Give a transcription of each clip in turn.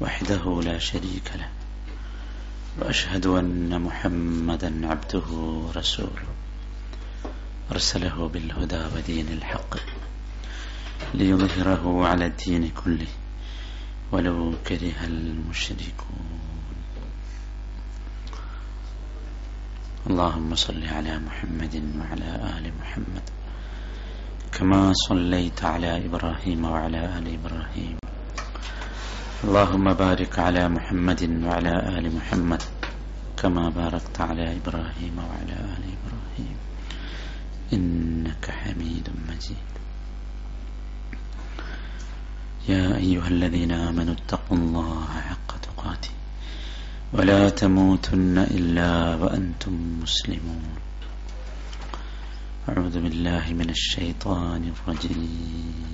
وحده لا شريك له وأشهد أن محمدا عبده ورسوله. أرسله بالهدى ودين الحق ليظهره على الدين كله ولو كره المشركون. اللهم صل على محمد وعلى آل محمد كما صليت على إبراهيم وعلى آل إبراهيم. اللهم بارك على محمد وعلى آل محمد كما باركت على إبراهيم وعلى آل إبراهيم. إنك حميد مجيد. يا أيها الذين آمنوا اتقوا الله حق تقاته ولا تموتن إلا وأنتم مسلمون. أعوذ بالله من الشيطان الرجيم.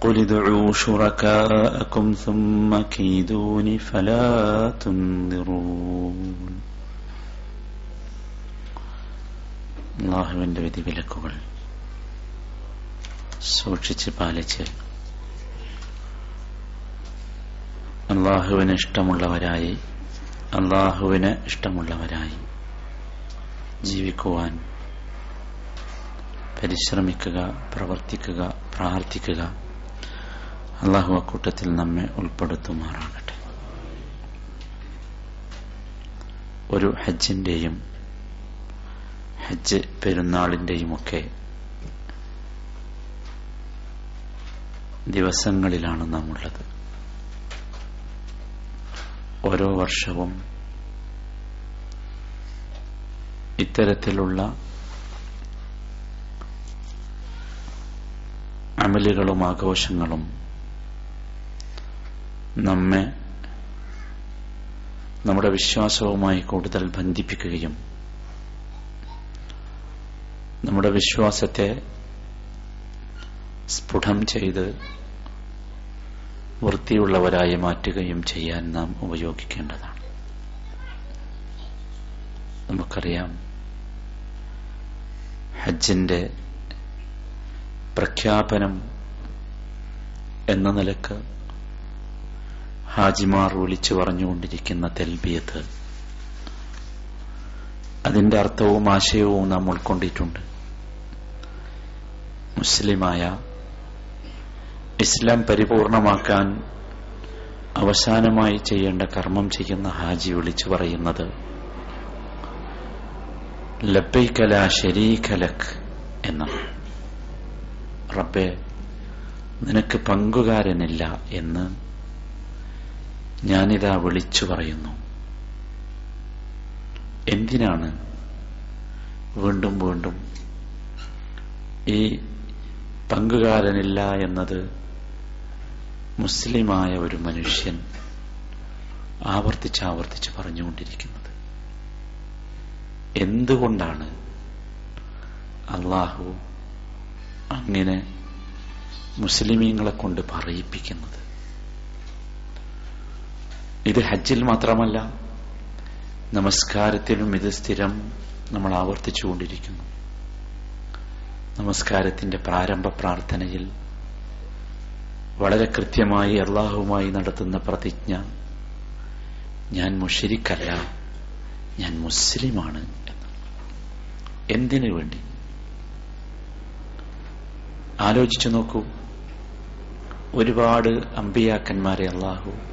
قل ادعوا شركاءكم ثم كيدون فلا تنظرون അള്ളാഹുവിന്റെ വിധിവിലക്കുകൾ സൂക്ഷിച്ച് പാലിച്ച് അള്ളാഹുവിന് ഇഷ്ടമുള്ളവരായി അള്ളാഹുവിന് ഇഷ്ടമുള്ളവരായി ജീവിക്കുവാൻ പരിശ്രമിക്കുക പ്രവർത്തിക്കുക പ്രാർത്ഥിക്കുക അള്ളാഹു അക്കൂട്ടത്തിൽ നമ്മെ ഉൾപ്പെടുത്തുമാറാകട്ടെ. ഒരു ഹജ്ജിന്റെയും ഹജ്ജ് പെരുന്നാളിന്റെയും ഒക്കെ ദിവസങ്ങളിലാണ് നാം ഉള്ളത് ഓരോ വർഷവും ഇത്തരത്തിലുള്ള അമലുകളും ആഘോഷങ്ങളും നമ്മെ നമ്മുടെ വിശ്വാസവുമായി കൂടുതൽ ബന്ധിപ്പിക്കുകയും നമ്മുടെ വിശ്വാസത്തെ സ്ഫുടം ചെയ്ത് വൃത്തിയുള്ളവരായി മാറ്റുകയും ചെയ്യാൻ നാം ഉപയോഗിക്കേണ്ടതാണ്. നമുക്കറിയാം ഹജ്ജിന്റെ പ്രഖ്യാപനം എന്ന നിലയ്ക്ക് ഹാജിമാർ വിളിച്ചു പറഞ്ഞുകൊണ്ടിരിക്കുന്ന തെൽബിയത്ത്. അതിന്റെ അർത്ഥവും ആശയവും നാം ഉൾക്കൊണ്ടിട്ടുണ്ട്. മുസ്ലിമായ ഇസ്ലാം പരിപൂർണമാക്കാൻ അവസാനമായി ചെയ്യേണ്ട കർമ്മം ചെയ്യുന്ന ഹാജി വിളിച്ചു പറയുന്നത് ലബൈക്കല ഷരീഖലക് എന്ന റബ്ബെ നിനക്ക് പങ്കുകാരനില്ല എന്ന് ഞാനിതാ വിളിച്ചു പറയുന്നു. എന്തിനാണ് വീണ്ടും വീണ്ടും ഈ പങ്കുകാരനില്ല എന്നത് മുസ്ലിമായ ഒരു മനുഷ്യൻ ആവർത്തിച്ചാവർത്തിച്ച് ആവർത്തിച്ച് പറഞ്ഞുകൊണ്ടിരിക്കുന്നത്? എന്തുകൊണ്ടാണ് അള്ളാഹു അങ്ങനെ മുസ്ലിമീങ്ങളെ കൊണ്ട് പറയിപ്പിക്കുന്നത്? ഇത് ഹജ്ജിൽ മാത്രമല്ല നമസ്കാരത്തിലും ഇത് സ്ഥിരം നമ്മൾ ആവർത്തിച്ചുകൊണ്ടിരിക്കുന്നു. നമസ്കാരത്തിന്റെ പ്രാരംഭ പ്രാർത്ഥനയിൽ വളരെ കൃത്യമായി അള്ളാഹുമായി നടത്തുന്ന പ്രതിജ്ഞ ഞാൻ മുഷിരിക്കല്ല ഞാൻ മുസ്ലിമാണ് എന്തിനു വേണ്ടി? ആലോചിച്ചു നോക്കൂ. ഒരുപാട് അമ്പിയാക്കന്മാരെ അള്ളാഹു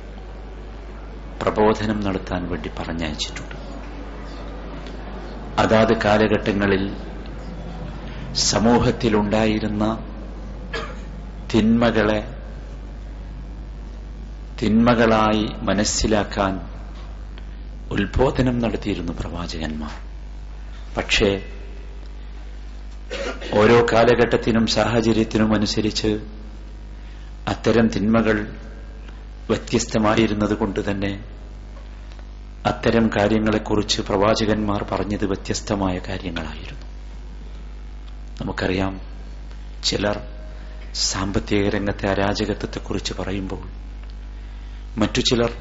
പ്രബോധനം നടത്താൻ വേണ്ടി പറഞ്ഞയച്ചിട്ടുണ്ട്. അതാത് കാലഘട്ടങ്ങളിൽ സമൂഹത്തിലുണ്ടായിരുന്ന തിന്മകളെ തിന്മകളായി മനസ്സിലാക്കാൻ ഉത്ബോധനം നടത്തിയിരുന്നു പ്രവാചകന്മാർ. പക്ഷേ ഓരോ കാലഘട്ടത്തിനും സാഹചര്യത്തിനും അനുസരിച്ച് അത്തരം തിന്മകൾ വ്യത്യസ്തമായിരുന്നത് കൊണ്ട് തന്നെ അത്തരം കാര്യങ്ങളെക്കുറിച്ച് പ്രവാചകന്മാർ പറഞ്ഞത് വ്യത്യസ്തമായ കാര്യങ്ങളായിരുന്നു. നമുക്കറിയാം ചിലർ സാമ്പത്തിക രംഗത്തെ അരാജകത്വത്തെക്കുറിച്ച് പറയുമ്പോൾ മറ്റു ചിലർ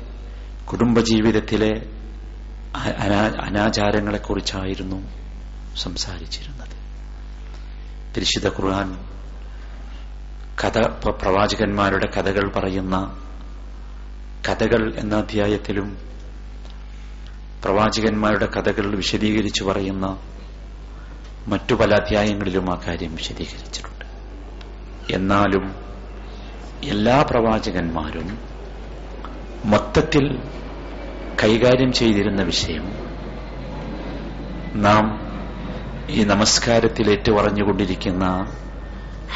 കുടുംബജീവിതത്തിലെ അനാചാരങ്ങളെക്കുറിച്ചായിരുന്നു സംസാരിച്ചിരുന്നത്. പരിശുദ്ധ ഖുർആൻ കഥ പ്രവാചകന്മാരുടെ കഥകൾ പറയുന്ന കഥകൾ എന്ന അധ്യായത്തിലും പ്രവാചകന്മാരുടെ കഥകൾ വിശദീകരിച്ചു പറയുന്ന മറ്റു പല അധ്യായങ്ങളിലും ആ കാര്യം വിശദീകരിച്ചിട്ടുണ്ട്. എന്നാലും എല്ലാ പ്രവാചകന്മാരും മൊത്തത്തിൽ കൈകാര്യം ചെയ്തിരുന്ന വിഷയം നാം ഈ നമസ്കാരത്തിൽ ഏറ്റുപറഞ്ഞുകൊണ്ടിരിക്കുന്ന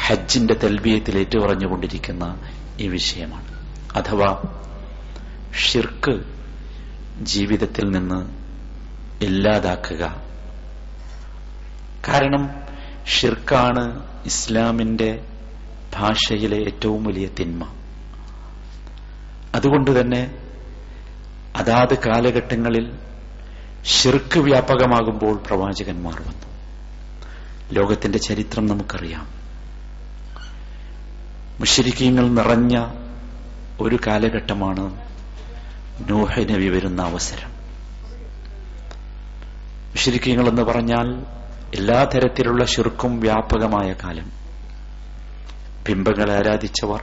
ഹജ്ജിന്റെ തൽബിയത്തിൽ ഏറ്റുപറഞ്ഞുകൊണ്ടിരിക്കുന്ന ഈ വിഷയമാണ്. അഥവാ ഷിർക്ക് ജീവിതത്തിൽ നിന്ന് ഇല്ലാതാക്കുക. കാരണം ഷിർക്കാണ് ഇസ്ലാമിന്റെ ഭാഷയിലെ ഏറ്റവും വലിയ തിന്മ. അതുകൊണ്ട് തന്നെ അതാത് കാലഘട്ടങ്ങളിൽ ഷിർക്ക് വ്യാപകമാകുമ്പോൾ പ്രവാചകന്മാർ വന്നു. ലോകത്തിന്റെ ചരിത്രം നമുക്കറിയാം. മുഷരിക്കീങ്ങൾ നിറഞ്ഞ ഒരു കാലഘട്ടമാണ് നൂഹ നബി വരുന്ന അവസരം. മുഷരിക്കീങ്ങൾ എന്ന് പറഞ്ഞാൽ എല്ലാ തരത്തിലുള്ള ശുർക്കും വ്യാപകമായ കാലം. ബിംബങ്ങളെ ആരാധിച്ചവർ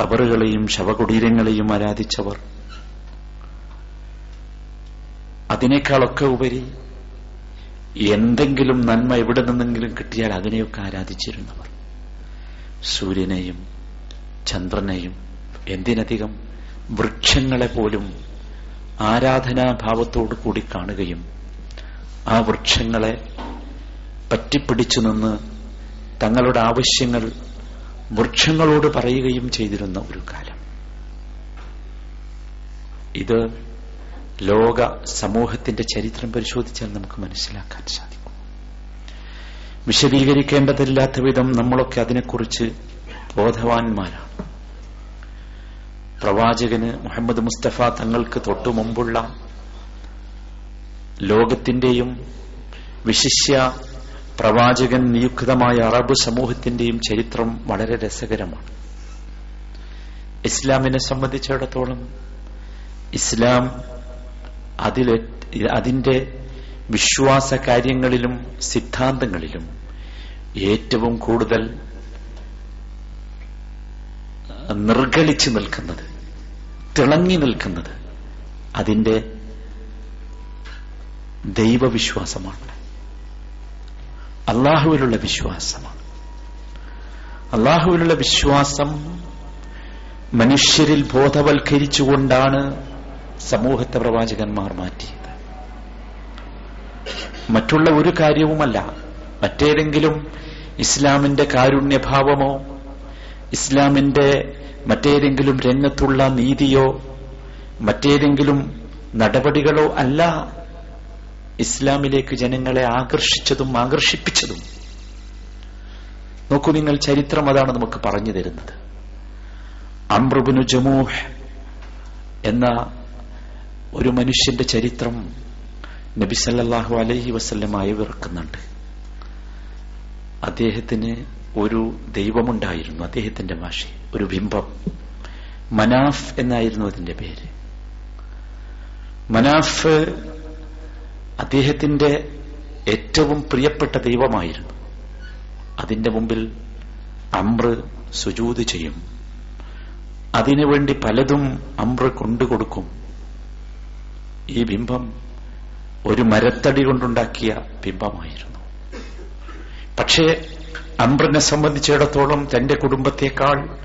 കബറുകളെയും ശവകുടീരങ്ങളെയും ആരാധിച്ചവർ. അതിനേക്കാളൊക്കെ ഉപരി എന്തെങ്കിലും നന്മ എവിടെ നിന്നെങ്കിലും കിട്ടിയാൽ അതിനെയൊക്കെ ആരാധിച്ചിരുന്നവർ. സൂര്യനെയും ചന്ദ്രനെയും എന്തിനധികം വൃക്ഷങ്ങളെ പോലും ആരാധനാഭാവത്തോടു കൂടി കാണുകയും ആ വൃക്ഷങ്ങളെ പറ്റിപ്പിടിച്ചു നിന്ന് തങ്ങളുടെ ആവശ്യങ്ങൾ വൃക്ഷങ്ങളോട് പറയുകയും ചെയ്തിരുന്ന ഒരു കാലം. ഇത് ലോക സമൂഹത്തിന്റെ ചരിത്രം പരിശോധിച്ചാൽ നമുക്ക് മനസ്സിലാക്കാൻ സാധിക്കും. വിശദീകരിക്കേണ്ടതില്ലാത്ത വിധം നമ്മളൊക്കെ അതിനെക്കുറിച്ച് ബോധവാന്മാരാണ്. പ്രവാചകന് മുഹമ്മദ് മുസ്തഫ തങ്ങൾക്ക് തൊട്ടു മുമ്പുള്ള ലോകത്തിന്റെയും വിശിഷ്യ പ്രവാചകൻ നിയുക്തമായ അറബ് സമൂഹത്തിന്റെയും ചരിത്രം വളരെ രസകരമാണ്. ഇസ്ലാമിനെ സംബന്ധിച്ചിടത്തോളം ഇസ്ലാം അതിലെ അതിന്റെ വിശ്വാസ കാര്യങ്ങളിലും സിദ്ധാന്തങ്ങളിലും ഏറ്റവും കൂടുതൽ നിർഗളിച്ചു നിൽക്കുന്നത് തിളങ്ങി നിൽക്കുന്നത് അതിന്റെ ദൈവവിശ്വാസമാണ്. അള്ളാഹുവിലുള്ള വിശ്വാസമാണ്. അള്ളാഹുവിലുള്ള വിശ്വാസം മനുഷ്യരിൽ ബോധവൽക്കരിച്ചുകൊണ്ടാണ് സമൂഹത്തെ പ്രവാചകന്മാർ മാറ്റിയത്. മറ്റുള്ള ഒരു കാര്യവുമല്ല മറ്റേതെങ്കിലും ഇസ്ലാമിന്റെ കാരുണ്യഭാവമോ ഇസ്ലാമിന്റെ മറ്റേതെങ്കിലും രംഗത്തുള്ള നീതിയോ മറ്റേതെങ്കിലും നടപടികളോ അല്ല ഇസ്ലാമിലേക്ക് ജനങ്ങളെ ആകർഷിച്ചതും ആകർഷിപ്പിച്ചതും. നോക്കൂ നിങ്ങൾ ചരിത്രം അതാണ് നമുക്ക് പറഞ്ഞു തരുന്നത്. അമ്രുബിനു ജമൂഹ് എന്ന ഒരു മനുഷ്യന്റെ ചരിത്രം നബിസല്ലാഹു അലഹി വസ്ല്ലമായി വിറക്കുന്നുണ്ട് അദ്ദേഹത്തിന് ഒരു ദൈവമുണ്ടായിരുന്നു അദ്ദേഹത്തിന്റെ ഭാഷ ഒരു ബിംബം. മനാഫ് എന്നായിരുന്നു അതിന്റെ പേര്. മനാഫ് അദ്ദേഹത്തിന്റെ ഏറ്റവും പ്രിയപ്പെട്ട ദൈവമായിരുന്നു. അതിന്റെ മുമ്പിൽ അമ്ര സുജൂത് ചെയ്യും. അതിനുവേണ്ടി പലതും അമ്ര കൊണ്ടുകൊടുക്കും ഈ ബിംബം ഒരു മരത്തടി കൊണ്ടുണ്ടാക്കിയ ബിംബമായിരുന്നു. പക്ഷേ അംബ്രനെ സംബന്ധിച്ചിടത്തോളം തന്റെ കുടുംബത്തെക്കാൾ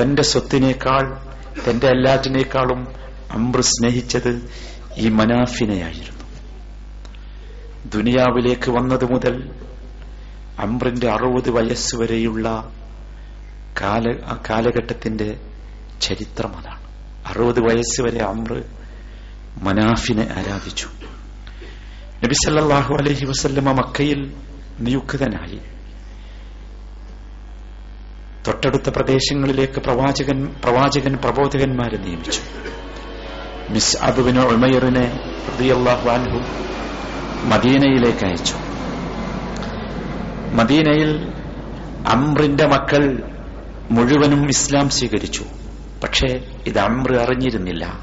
തന്റെ സ്വത്തിനേക്കാൾ തന്റെ അല്ലാജിനേക്കാളും അംബ്ര സ്നേഹിച്ചത് ഈ മനാഫിനെയായിരുന്നു. ദുനിയാവിലേക്ക് വന്നത് മുതൽ അംബ്രിന്റെ അറുപത് വയസ്സ് വരെയുള്ള കാല കാലഘട്ടത്തിന്റെ ചരിത്രം അതാണ് അറുപത് വയസ്സ് വരെ അമ്ര മനാഫിനെ ആരാധിച്ചു. നബിസല്ലാഹു അലൈഹി വസല്ലമ മക്കയിൽ നിയുക്തനായി. തൊട്ടടുത്ത പ്രദേശങ്ങളിലേക്ക് പ്രവാചകൻ പ്രവാചകൻ പ്രബോധകന്മാരെ നിയമിച്ചു. മിസ് അബുബിന് ഉമയറിനെ അൻഹു മദീനയിലേക്ക് അയച്ചു. മദീനയിൽ അമ്രിന്റെ മക്കൾ മുഴുവനും ഇസ്ലാം സ്വീകരിച്ചു. പക്ഷേ ഇത് അമ്ര അറിഞ്ഞിരുന്നില്ല.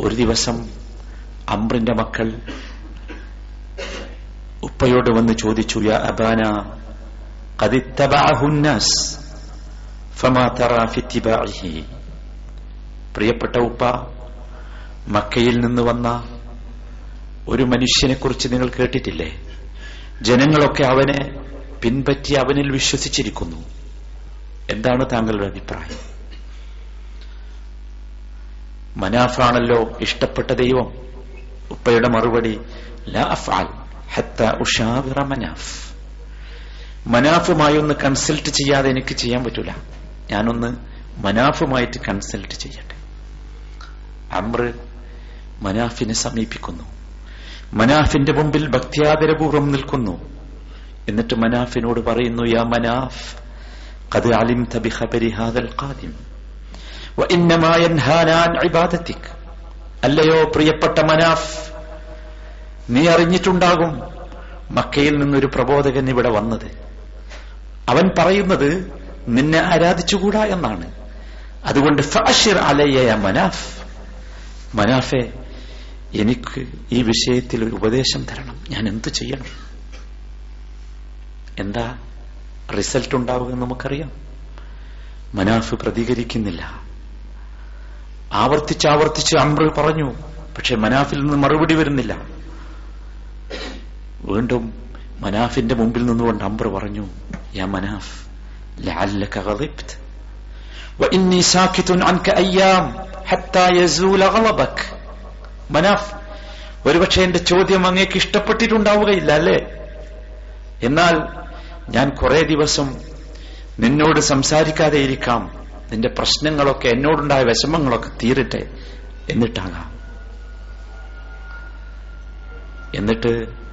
ഒരു ദിവസം അമ്രിന്റെ മക്കൾ ഉപ്പയോട് വന്ന് ചോദിച്ചു യാ അബാന قد اتبعه الناس فما ترى في اتباعه പ്രിയപ്പെട്ട ഉപ്പ മക്കയിൽ നിന്ന് വന്ന ഒരു മനുഷ്യനെ കുറിച്ച് നിങ്ങൾ കേട്ടിട്ടില്ലേ ജനങ്ങളൊക്കെ അവനെ പിൻപറ്റി അവനിൽ വിശ്വസിച്ചിരിക്കുന്നു എന്താണ് താങ്കളുടെ അഭിപ്രായം മനാഫാണല്ലോ ഇഷ്ടപ്പെട്ട ദൈവം ഉപ്പയുടെ മറുപടി ലാ അഫ്ആൽ ഹത്ത ഉഷാവിറ മനാഫ് മനാഫുമായി ഒന്ന് കൺസൾട്ട് ചെയ്യാതെ എനിക്ക് ചെയ്യാൻ പറ്റൂല ഞാനൊന്ന് മനാഫുമായിട്ട് കൺസൾട്ട് ചെയ്യട്ടെ അമ്ര മനാഫിനെ സമീപിക്കുന്നു മനാഫിന്റെ മുമ്പിൽ ഭക്തിയാദരപൂർവ്വം നിൽക്കുന്നു എന്നിട്ട് മനാഫിനോട് പറയുന്നു യാ മനാഫ് قد علمت بخبر هذا القادم وإنما ينهانا عن عبادتك അല്ലയോ പ്രിയപ്പെട്ട മനാഫ് നീ അറിഞ്ഞിട്ടുണ്ടാകും മക്കയിൽ നിന്നൊരു പ്രബോധകൻ ഇവിടെ വന്നത് അവൻ പറയുന്നത് നിന്നെ ആരാധിച്ചുകൂടാ എന്നാണ്. അതുകൊണ്ട് ഫാഷിർ അലയ്യ മനാഫ്. മനാഫെ എനിക്ക് ഈ വിഷയത്തിൽ ഒരു ഉപദേശം തരണം. ഞാൻ എന്തു ചെയ്യണം? എന്താ റിസൾട്ട് ഉണ്ടാവുക നമുക്കറിയാം. മനാഫ് പ്രതികരിക്കുന്നില്ല. ആവർത്തിച്ച് ആവർത്തിച്ച് അമ്ര പറഞ്ഞു. പക്ഷെ മനാഫിൽ നിന്ന് മറുപടി വരുന്നില്ല. വീണ്ടും മനാഫിന്റെ മുമ്പിൽ നിന്നുകൊണ്ട് അംബർ പറഞ്ഞു യാ മനാഫ് ഒരുപക്ഷെ എന്റെ ചോദ്യം അങ്ങേക്ക് ഇഷ്ടപ്പെട്ടിട്ടുണ്ടാവുകയില്ല അല്ലേ? എന്നാൽ ഞാൻ കുറെ ദിവസം നിന്നോട് സംസാരിക്കാതെ ഇരിക്കാം. നിന്റെ പ്രശ്നങ്ങളൊക്കെ എന്നോടുണ്ടായ വിഷമങ്ങളൊക്കെ തീരട്ടെ. എന്നിട്ടാകാം. എന്നിട്ട്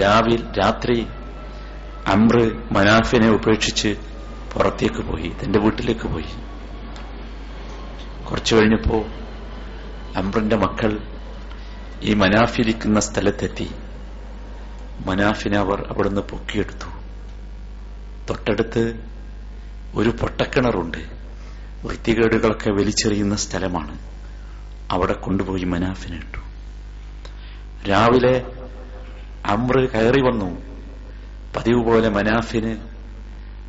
രാവിൽ രാത്രി അമ്ര മനാഫിനെ ഉപേക്ഷിച്ച് പുറത്തേക്ക് പോയി തന്റെ വീട്ടിലേക്ക് പോയി. കുറച്ചു കഴിഞ്ഞപ്പോ അമ്രന്റെ മക്കൾ ഈ മനാഫിരിക്കുന്ന സ്ഥലത്തെത്തി. മനാഫിനെ അവർ അവിടുന്ന് പൊക്കിയെടുത്തു. തൊട്ടടുത്ത് ഒരു പൊട്ടക്കിണറുണ്ട്. വൃത്തികേടുകളൊക്കെ വലിച്ചെറിയുന്ന സ്ഥലമാണ്. അവിടെ കൊണ്ടുപോയി മനാഫിനെ ഇട്ടു. രാവിലെ അമ്ര കയറി വന്നു. പതിവ് പോലെ മനാഫിന്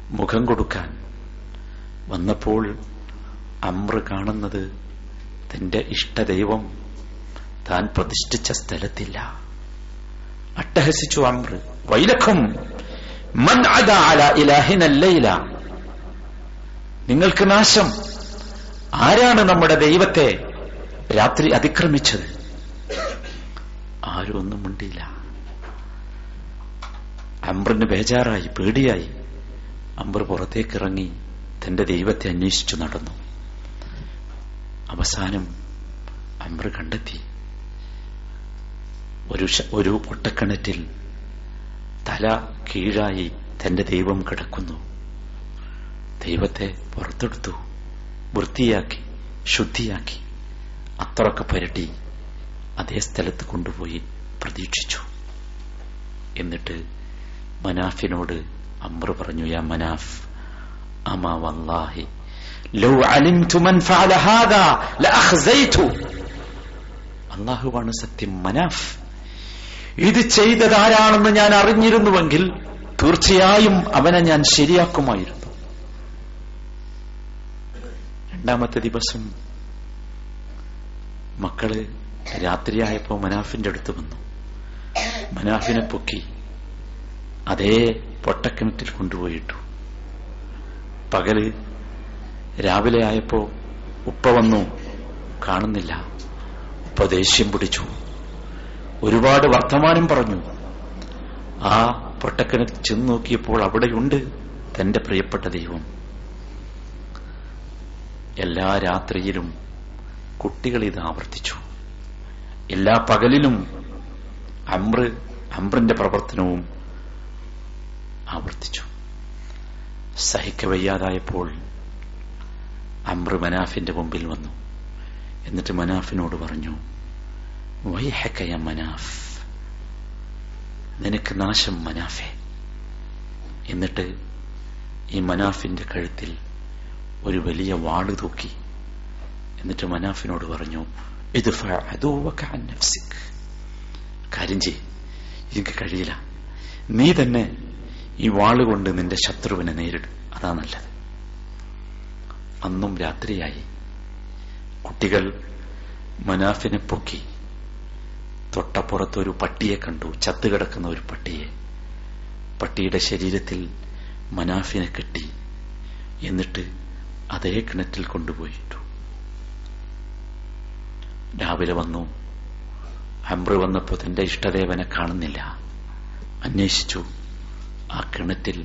മുഖം കൊടുക്കാൻ. വന്നപ്പോൾ അമ്ര കാണുന്നത് തന്റെ ഇഷ്ടദൈവം താൻ പ്രതിഷ്ഠിച്ച സ്ഥലത്തില്ല. അട്ടഹസിച്ചു അമ്ര വൈലഖം നിങ്ങൾക്ക് നാശം. ആരാണ് നമ്മുടെ ദൈവത്തെ രാത്രി അതിക്രമിച്ചത്? ആരും ഒന്നും മിണ്ടിയില്ല. അമ്രന് ബേജാറായി പേടിയായി. അമ്പർ പുറത്തേക്ക് ഇറങ്ങി തന്റെ ദൈവത്തെ അന്വേഷിച്ചു നടന്നു. അവസാനം അംബർ കണ്ടെത്തി. ഒരു പൊട്ടക്കിണറ്റിൽ തല കീഴായി തന്റെ ദൈവം കിടക്കുന്നു. ദൈവത്തെ പുറത്തെടുത്തു വൃത്തിയാക്കി ശുദ്ധിയാക്കി അത്രയൊക്കെ പുരട്ടി അതേ സ്ഥലത്ത് കൊണ്ടുപോയി പ്രതീക്ഷിച്ചു. എന്നിട്ട് മനാഫിനോട് അമ്ര പറഞ്ഞു യാ മനാഫ് അമാ വല്ലാഹി ലൗ അലിംതു മൻ ഫഅല ഹാദാ ലഅഖ്സൈതു അല്ലാഹുവാണ് സത്യം മനാഫ്. ഇത് ചെയ്തതാരാണെന്ന് ഞാൻ അറിഞ്ഞിരുന്നുവെങ്കിൽ തീർച്ചയായും അവനെ ഞാൻ ശരിയാക്കുമായിരുന്നു. രണ്ടാമത്തെ ദിവസം മക്കൾ രാത്രിയായപ്പോ മനാഫിന്റെ അടുത്ത് വന്നു. മനാഫിനെ പൊക്കി അതേ പൊട്ടക്കിണറ്റിൽ കൊണ്ടുപോയിട്ടു. പകൽ രാവിലെ ആയപ്പോ ഉപ്പ വന്നു. കാണുന്നില്ല. ഉപ്പ ദേഷ്യം പിടിച്ചു. ഒരുപാട് വർത്തമാനം പറഞ്ഞു. ആ പൊട്ടക്കിണറ്റിൽ ചെന്ന് നോക്കിയപ്പോൾ അവിടെയുണ്ട് തന്റെ പ്രിയപ്പെട്ട ദൈവം. എല്ലാ രാത്രിയിലും കുട്ടികൾ ഇത് ആവർത്തിച്ചു. എല്ലാ പകലിലും അമ്ര അമ്രന്റെ പ്രവർത്തനവും ആവർത്തിച്ചു. സഹിക്കവയ്യാതായപ്പോൾ അമ്ര മനാഫിന്റെ മുമ്പിൽ വന്നു. എന്നിട്ട് മനാഫിനോട് പറഞ്ഞു വൈഹക്കയ മനാഫ്? നിനക്ക് നാശം മനാഫെ. എന്നിട്ട് ഈ മനാഫിന്റെ കഴുത്തിൽ ഒരു വലിയ വാൾ തൂക്കി. എന്നിട്ട് മനാഫിനോട് പറഞ്ഞു ഇത് കാര്യം ചെയ് എനിക്ക് കഴിയില്ല. നീ തന്നെ ഈ വാളുകൊണ്ട് നിന്റെ ശത്രുവിനെ നേരിടും. അതാ നല്ലത്. അന്നും രാത്രിയായി. കുട്ടികൾ മനാഫിനെ പൊക്കി. തൊട്ടപ്പുറത്തൊരു പട്ടിയെ കണ്ടു. ചത്തുകിടക്കുന്ന ഒരു പട്ടിയെ. പട്ടിയുടെ ശരീരത്തിൽ മനാഫിനെ കെട്ടി. എന്നിട്ട് അതേ കിണറ്റിൽ കൊണ്ടുപോയിട്ടു. രാവിലെ വന്നു. അമ്പ്ര വന്നപ്പോൾ തന്റെ ഇഷ്ടദേവനെ കാണുന്നില്ല. അന്വേഷിച്ചു. ആ കിണറ്റിൽ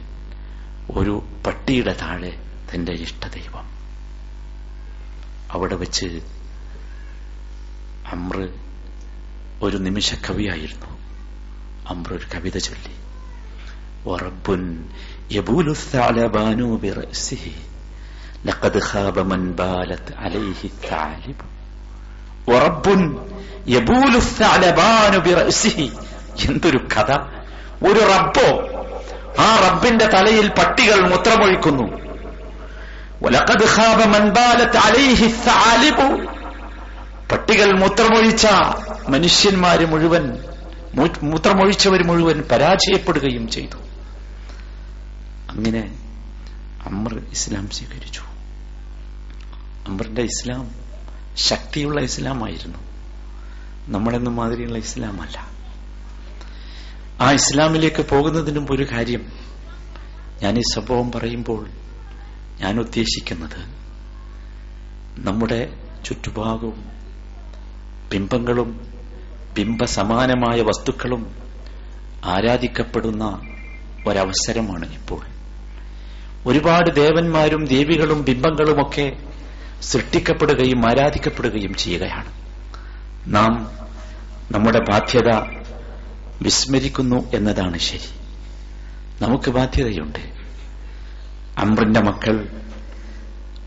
ഒരു പട്ടിയുടെ താഴെ തന്റെ ഇഷ്ടദൈവം അവിടെ വെച്ച് അമ്ര് ഒരു നിമിഷ കവിയായിരുന്നു അമ്ര ഒരു കവിത ചൊല്ലി ورب يبول الثعلبان برأسه لقد خاب من بالت عليه الثعالب ورب يبول الثعلبان برأسه എന്തൊരു കഥ ഒരു റബ്ബോ ആ റബ്ബിന്റെ തലയിൽ പട്ടികൾ മുത്രമൊഴിക്കുന്നു. പട്ടികൾ മൂത്രമൊഴിച്ച മനുഷ്യന്മാര് മുഴുവൻ മൂത്രമൊഴിച്ചവർ മുഴുവൻ പരാജയപ്പെടുകയും ചെയ്തു. അങ്ങനെ അമർ ഇസ്ലാം സ്വീകരിച്ചു. അമറിന്റെ ഇസ്ലാം ശക്തിയുള്ള ഇസ്ലാമായിരുന്നു. നമ്മളെന്ന മാതിരിയുള്ള ഇസ്ലാമല്ല. ആ ഇസ്ലാമിലേക്ക് പോകുന്നതിനും ഒരു കാര്യം ഞാൻ ഈ സംഭവം പറയുമ്പോൾ ഞാൻ ഉദ്ദേശിക്കുന്നത് നമ്മുടെ ചുറ്റുഭാഗവും ബിംബങ്ങളും ബിംബസമാനമായ വസ്തുക്കളും ആരാധിക്കപ്പെടുന്ന ഒരവസരമാണ് ഇപ്പോൾ. ഒരുപാട് ദേവന്മാരും ദേവികളും ബിംബങ്ങളുമൊക്കെ സൃഷ്ടിക്കപ്പെടുകയും ആരാധിക്കപ്പെടുകയും ചെയ്യുകയാണ്. നാം നമ്മുടെ ബാധ്യത വിസ്മരിക്കുന്നു എന്നതാണ് ശരി. നമുക്ക് ബാധ്യതയുണ്ട്. അമ്രിന്റെ മക്കൾ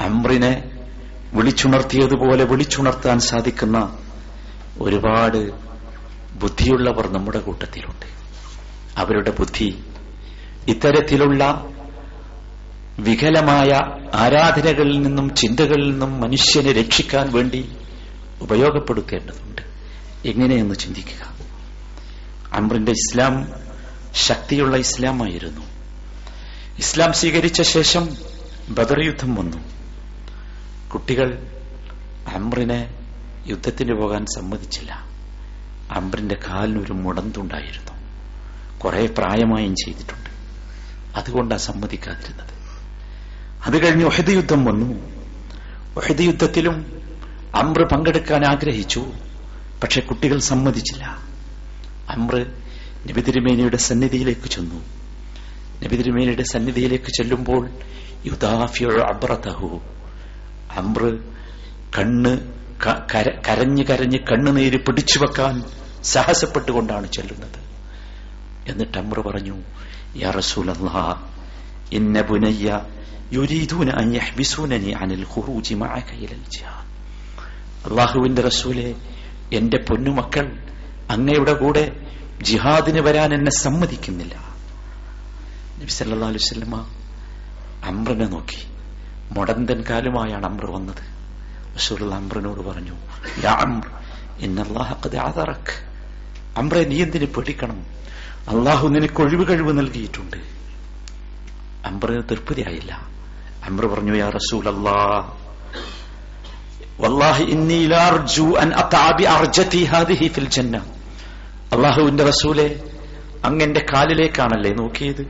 അമ്രിനെ വിളിച്ചുണർത്തിയതുപോലെ വിളിച്ചുണർത്താൻ സാധിക്കുന്ന ഒരുപാട് ബുദ്ധിയുള്ളവർ നമ്മുടെ കൂട്ടത്തിലുണ്ട്. അവരുടെ ബുദ്ധി ഇത്തരത്തിലുള്ള വികലമായ ആരാധനകളിൽ നിന്നും ചിന്തകളിൽ നിന്നും മനുഷ്യനെ രക്ഷിക്കാൻ വേണ്ടി ഉപയോഗപ്പെടുത്തേണ്ടതുണ്ട്. എങ്ങനെയെന്ന് ചിന്തിക്കുക. അമ്രിന്റെ ഇസ്ലാം ശക്തിയുള്ള ഇസ്ലാമായിരുന്നു. ഇസ്ലാം സ്വീകരിച്ച ശേഷം ബദർ യുദ്ധം വന്നു. കുട്ടികൾ അമ്രിനെ യുദ്ധത്തിന് പോകാൻ സമ്മതിച്ചില്ല. അമ്രിന്റെ കാലിനൊരു മുടന്തുണ്ടായിരുന്നു. കുറെ പ്രായമായും ചെയ്തിട്ടുണ്ട്. അതുകൊണ്ടാണ് സമ്മതിക്കാതിരുന്നത്. അത് കഴിഞ്ഞ് ഒഹദ് യുദ്ധം വന്നു. ഒഹദ് യുദ്ധത്തിലും അമ്ര പങ്കെടുക്കാൻ ആഗ്രഹിച്ചു. പക്ഷെ കുട്ടികൾ സമ്മതിച്ചില്ല. അമ്ര നബിതിരുമേനയുടെ സന്നിധിയിലേക്ക് ചെന്നു. നബിതിരുമേനയുടെ സന്നിധിയിലേക്ക് ചെല്ലുമ്പോൾ യുദാഫിയോ അബ്രതഹു. അമ്ര കണ്ണ് കരഞ്ഞ് കരഞ്ഞ് കണ്ണുനീര് പിടിച്ചു വെക്കാൻ സാഹസപ്പെട്ടുകൊണ്ടാണ് ചെല്ലുന്നത്. എന്നിട്ട് അമ്ര പറഞ്ഞു യാ അല്ലാഹുവിന്റെ റസൂലെ എന്റെ പൊന്നുമക്കൾ അങ്ങയുടെ കൂടെ ജിഹാദിന് വരാൻ എന്നെ സമ്മതിക്കുന്നില്ല. നബി വസല്ലമ അമ്രനെ നോക്കി. മുടന്തൻ കാലുമായാണ് അമ്ര വന്നത്. റസൂലുള്ള അമ്രനോട് പറഞ്ഞു യാ അമ്ര നീ എന്തിന് പേടിക്കണം? അള്ളാഹു നിനക്ക് ഒഴിവ് കഴിവ് നൽകിയിട്ടുണ്ട്. അമ്രന് തൃപ്തിയായില്ല. അമ്ര പറഞ്ഞു യാ റസൂൽ വല്ലാഹി അള്ളാഹുവിന്റെ റസൂലെ അങ്ങന്റെ കാലിലേക്കാണല്ലേ നോക്കിയത്?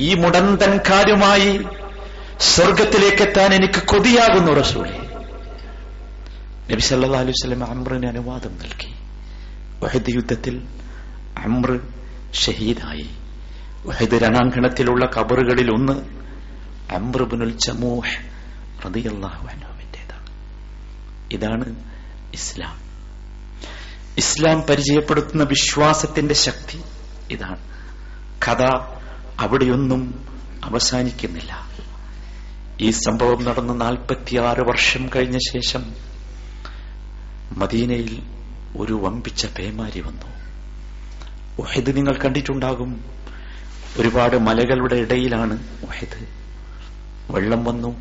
ഈ മുടന്തൻകാരുമായി സ്വർഗത്തിലേക്ക് എത്താൻ എനിക്ക് കൊതിയാകുന്നു റസൂലെ. നബി സല്ലാ അലൈഹി സ്വലം അമ്രിന് അനുവാദം നൽകി. വഹദ് യുദ്ധത്തിൽ അമ്ര ഷഹീദായി. വഹദ് രണാങ്കണത്തിലുള്ള കബറുകളിൽ ഒന്ന് അമ്രബുനുൽ ചമൂഹ് റളിയല്ലാഹു അൻഹുവിന്റെതാണ് ഇതാണ് ഇസ്ലാം. ഇസ്ലാം പരിചയപ്പെടുത്തുന്ന വിശ്വാസത്തിന്റെ ശക്തി ഇതാണ്. കഥ അവിടെയൊന്നും അവസാനിക്കുന്നില്ല. ഈ സംഭവം നടന്ന നാൽപ്പത്തിയാറ് വർഷം കഴിഞ്ഞ ശേഷം മദീനയിൽ ഒരു വമ്പിച്ച പേമാരി വന്നു. ഉഹദ് നിങ്ങൾ കണ്ടിട്ടുണ്ടാകും. ഒരുപാട് മലകളുടെ ഇടയിലാണ് ഉഹദ്. വെള്ളം വന്നു.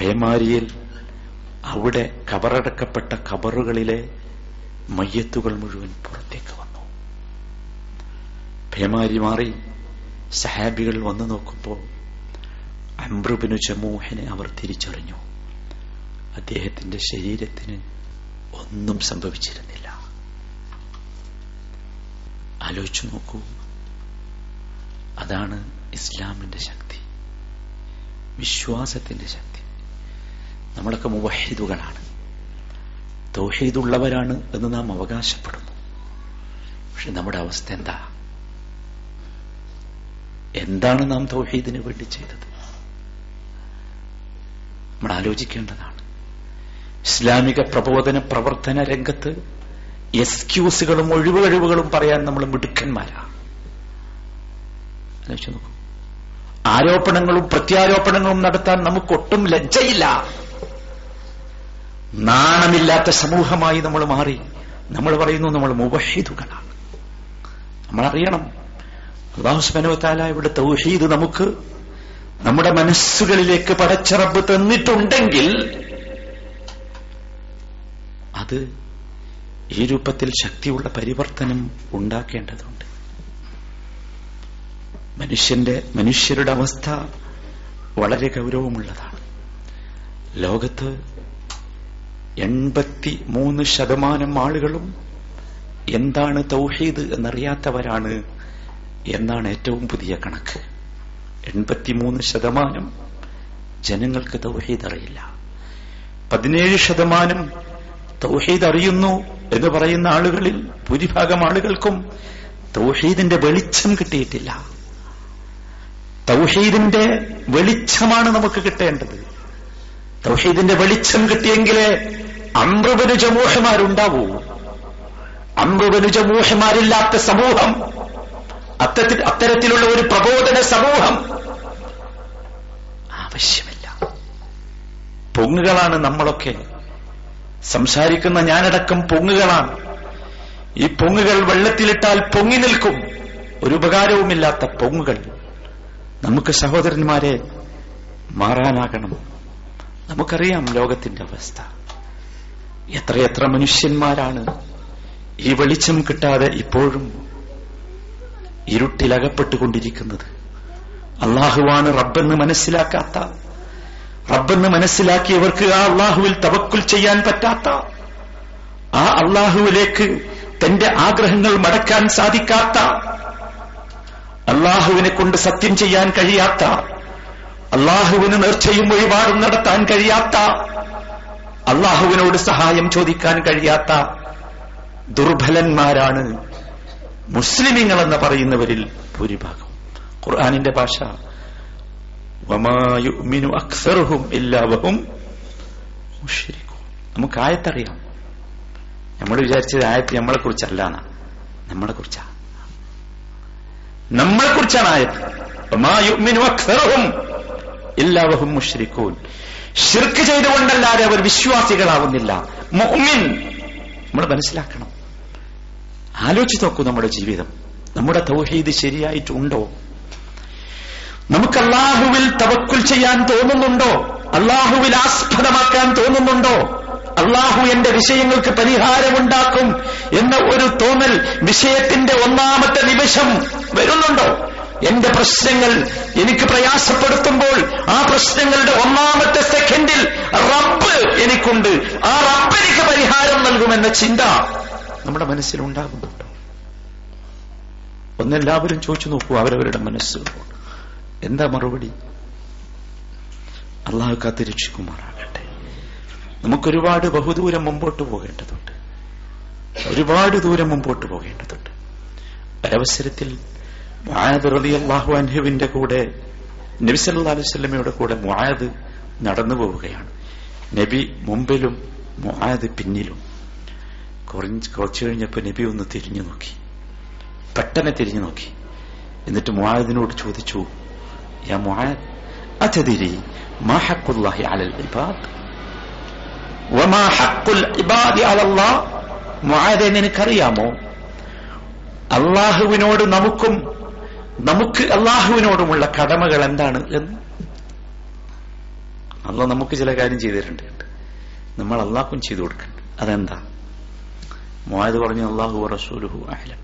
പേമാരിയിൽ അവിടെ കബറടക്കപ്പെട്ട കബറുകളിലെ മയ്യത്തുകൾ മുഴുവൻ പുറത്തേക്ക് വന്നു. ഭേമാരി മാറി സഹാബികൾ വന്നു നോക്കുമ്പോൾ അംബ്രുബിനു ചമൂഹനെ അവർ തിരിച്ചറിഞ്ഞു. അദ്ദേഹത്തിന്റെ ശരീരത്തിന് ഒന്നും സംഭവിച്ചിരുന്നില്ല. ആലോചിച്ചു നോക്കൂ. അതാണ് ഇസ്ലാമിന്റെ ശക്തി വിശ്വാസത്തിന്റെ ശക്തി. നമ്മളൊക്കെ മുവഹിദുകളാണ്. തൗഹീദുള്ളവരാണ് എന്ന് നാം അവകാശപ്പെടുന്നു. പക്ഷെ നമ്മുടെ അവസ്ഥ എന്താ? എന്താണ് നാം തൗഹീദിന് വേണ്ടി ചെയ്തത്? നമ്മൾ ആലോചിക്കേണ്ടതാണ്. ഇസ്ലാമിക പ്രബോധന പ്രവർത്തന രംഗത്ത് എക്സ്ക്യൂസുകളും ഒഴിവുകഴിവുകളും പറയാൻ നമ്മൾ മിടുക്കന്മാരാ. ആലോചിച്ച് നോക്കൂ. ആരോപണങ്ങളും പ്രത്യാരോപണങ്ങളും നടത്താൻ നമുക്കൊട്ടും ലജ്ജയില്ല. നാണമില്ലാത്ത സമൂഹമായി നമ്മൾ മാറി. നമ്മൾ പറയുന്നു നമ്മൾ മുവഹിദുകളാണ്. നമ്മൾ അറിയണം അള്ളാഹുസ്മനുവത്താല ഇവിടെ തൗഹീദ് നമുക്ക് നമ്മുടെ മനസ്സുകളിലേക്ക് പടച്ചിറപ്പ് തന്നിട്ടുണ്ടെങ്കിൽ അത് ഈ രൂപത്തിൽ ശക്തിയുള്ള പരിവർത്തനം ഉണ്ടാക്കേണ്ടതുണ്ട്. മനുഷ്യന്റെ മനുഷ്യരുടെ അവസ്ഥ വളരെ ഗൗരവമുള്ളതാണ്. ലോകത്ത് എൺപത്തി മൂന്ന് ശതമാനം ആളുകളും എന്താണ് തൗഹീദ് എന്നറിയാത്തവരാണ് എന്നാണ് ഏറ്റവും പുതിയ കണക്ക്. എൺപത്തിമൂന്ന് ശതമാനം ജനങ്ങൾക്ക് തൗഹീദ് അറിയില്ല. പതിനേഴ് ശതമാനം തൗഹീദ് അറിയുന്നു എന്ന് പറയുന്ന ആളുകളിൽ ഭൂരിഭാഗം ആളുകൾക്കും തൗഹീദിന്റെ വെളിച്ചം കിട്ടിയിട്ടില്ല. തൗഹീദിന്റെ വെളിച്ചമാണ് നമുക്ക് കിട്ടേണ്ടത്. തൗഹീദിന്റെ വെളിച്ചം കിട്ടിയെങ്കിലേ അമ്രുബനു ജമൂഹമാരുണ്ടാവൂ അമ്രുബനു ജമൂഹമാരില്ലാത്ത സമൂഹം അത്തരത്തിൽ അത്തരത്തിലുള്ള ഒരു പ്രബോധന സമൂഹം ആവശ്യമില്ല. പൊങ്ങുകളാണ് നമ്മളൊക്കെ. സംസാരിക്കുന്ന ഞാനടക്കം പൊങ്ങുകളാണ്. ഈ പൊങ്ങുകൾ വെള്ളത്തിലിട്ടാൽ പൊങ്ങി നിൽക്കും. ഒരു ഉപകാരവുമില്ലാത്ത പൊങ്ങുകൾ. നമുക്ക് സഹോദരന്മാരെ മാറാനാകണം. നമുക്കറിയാം ലോകത്തിന്റെ അവസ്ഥ. എത്രയെത്ര മനുഷ്യന്മാരാണ് ഈ വെളിച്ചം കിട്ടാതെ ഇപ്പോഴും ഇരുട്ടിലകപ്പെട്ടുകൊണ്ടിരിക്കുന്നത്. അള്ളാഹുവാണ് റബ്ബെന്ന് മനസ്സിലാക്കാത്ത റബ്ബെന്ന് മനസ്സിലാക്കിയവർക്ക് ആ അള്ളാഹുവിൽ തവക്കുൽ ചെയ്യാൻ പറ്റാത്ത ആ അള്ളാഹുവിലേക്ക് തന്റെ ആഗ്രഹങ്ങൾ മടക്കാൻ സാധിക്കാത്ത അള്ളാഹുവിനെ കൊണ്ട് സത്യം ചെയ്യാൻ കഴിയാത്ത അള്ളാഹുവിന് നേർച്ചയും വഴിപാടും നടത്താൻ കഴിയാത്ത അള്ളാഹുവിനോട് സഹായം ചോദിക്കാൻ കഴിയാത്ത ദുർബലന്മാരാണ് മുസ്ലിമിങ്ങൾ എന്ന് പറയുന്നവരിൽ ഭൂരിഭാഗം. ഖുർആാനിന്റെ ഭാഷ വമായുമിനു മുഷിരിക്കും നമുക്ക് ആയത്തറിയാം. നമ്മൾ വിചാരിച്ചത് ആയത്ത് നമ്മളെ കുറിച്ചല്ല നമ്മളെ കുറിച്ചാ. നമ്മളെ കുറിച്ചാണ് ആയത്ത്. എല്ലാവഹും മുഷ്രിക്കൂൻ ഷിർക്ക് ചെയ്തുകൊണ്ടല്ലാതെ അവർ വിശ്വാസികളാവുന്നില്ല. മുഹ്മിൻ നമ്മൾ മനസ്സിലാക്കണം. ആലോചിച്ച് നോക്കൂ നമ്മുടെ ജീവിതം. നമ്മുടെ തൗഹീദ് ശരിയായിട്ടുണ്ടോ നമുക്ക് അള്ളാഹുവിൽ തവക്കുൽ ചെയ്യാൻ തോന്നുന്നുണ്ടോ? അള്ളാഹുവിൽ ആസ്പദമാക്കാൻ തോന്നുന്നുണ്ടോ? അള്ളാഹു എന്റെ വിഷയങ്ങൾക്ക് പരിഹാരമുണ്ടാക്കും എന്ന ഒരു തോന്നൽ വിഷയത്തിന്റെ ഒന്നാമത്തെ നിമിഷം വരുന്നുണ്ടോ? എന്റെ പ്രശ്നങ്ങൾ എനിക്ക് പ്രയാസപ്പെടുത്തുമ്പോൾ ആ പ്രശ്നങ്ങളുടെ ഒന്നാമത്തെ സെക്കൻഡിൽ റബ്ബ് എനിക്കുണ്ട്. ആ റബ്ബ് എനിക്ക് പരിഹാരം നൽകുമെന്ന ചിന്ത നമ്മുടെ മനസ്സിൽ ഉണ്ടാകുന്നുണ്ടോ ഒന്നെല്ലാവരും ചോദിച്ചു നോക്കൂ അവരവരുടെ മനസ്സ്. എന്താ മറുപടി? അള്ളാഹു കാത്തിരക്ഷിക്കുമാറാകട്ടെ. നമുക്കൊരുപാട് ബഹുദൂരം മുമ്പോട്ട് പോകേണ്ടതുണ്ട്. ഒരുപാട് ദൂരം മുമ്പോട്ട് പോകേണ്ടതുണ്ട്. ഒരവസരത്തിൽ മുആദ് റളിയല്ലാഹു അൻഹുവിന്റെ കൂടെ നബി സല്ലല്ലാഹു അലൈഹി വസല്ലമയുടെ കൂടെ മുആദ് നടന്നു പോവുകയാണ്. നബി മുമ്പിലും മുആദ് പിന്നിലും. കുറച്ച് കഴിഞ്ഞപ്പോൾ നബി ഒന്ന് തിരിഞ്ഞു നോക്കി. പെട്ടെന്ന് തിരിഞ്ഞു നോക്കി. എന്നിട്ട് മുആദിനോട് ചോദിച്ചു യാ മുആദ് അതദിരി മാ ഹഖുല്ലാഹി അലൽ ഇബാദ്? വമാ ഹഖുൽ ഇബാദി അലല്ലാഹ്? മുആദെ നിനക്കറിയാമോ? അള്ളാഹുവിനോട് നമുക്കും നമുക്ക് അള്ളാഹുവിനോടുമുള്ള കടമകൾ എന്താണ് എന്ന്. അള്ളാഹ് നമുക്ക് ചില കാര്യം ചെയ്തിട്ടുണ്ട് നമ്മൾ അള്ളാഹ്ക്കും ചെയ്തു കൊടുക്കുന്നുണ്ട് അതെന്താ? മോയത് പറഞ്ഞു അള്ളാഹു റസൂലുഹു അഹ്ലം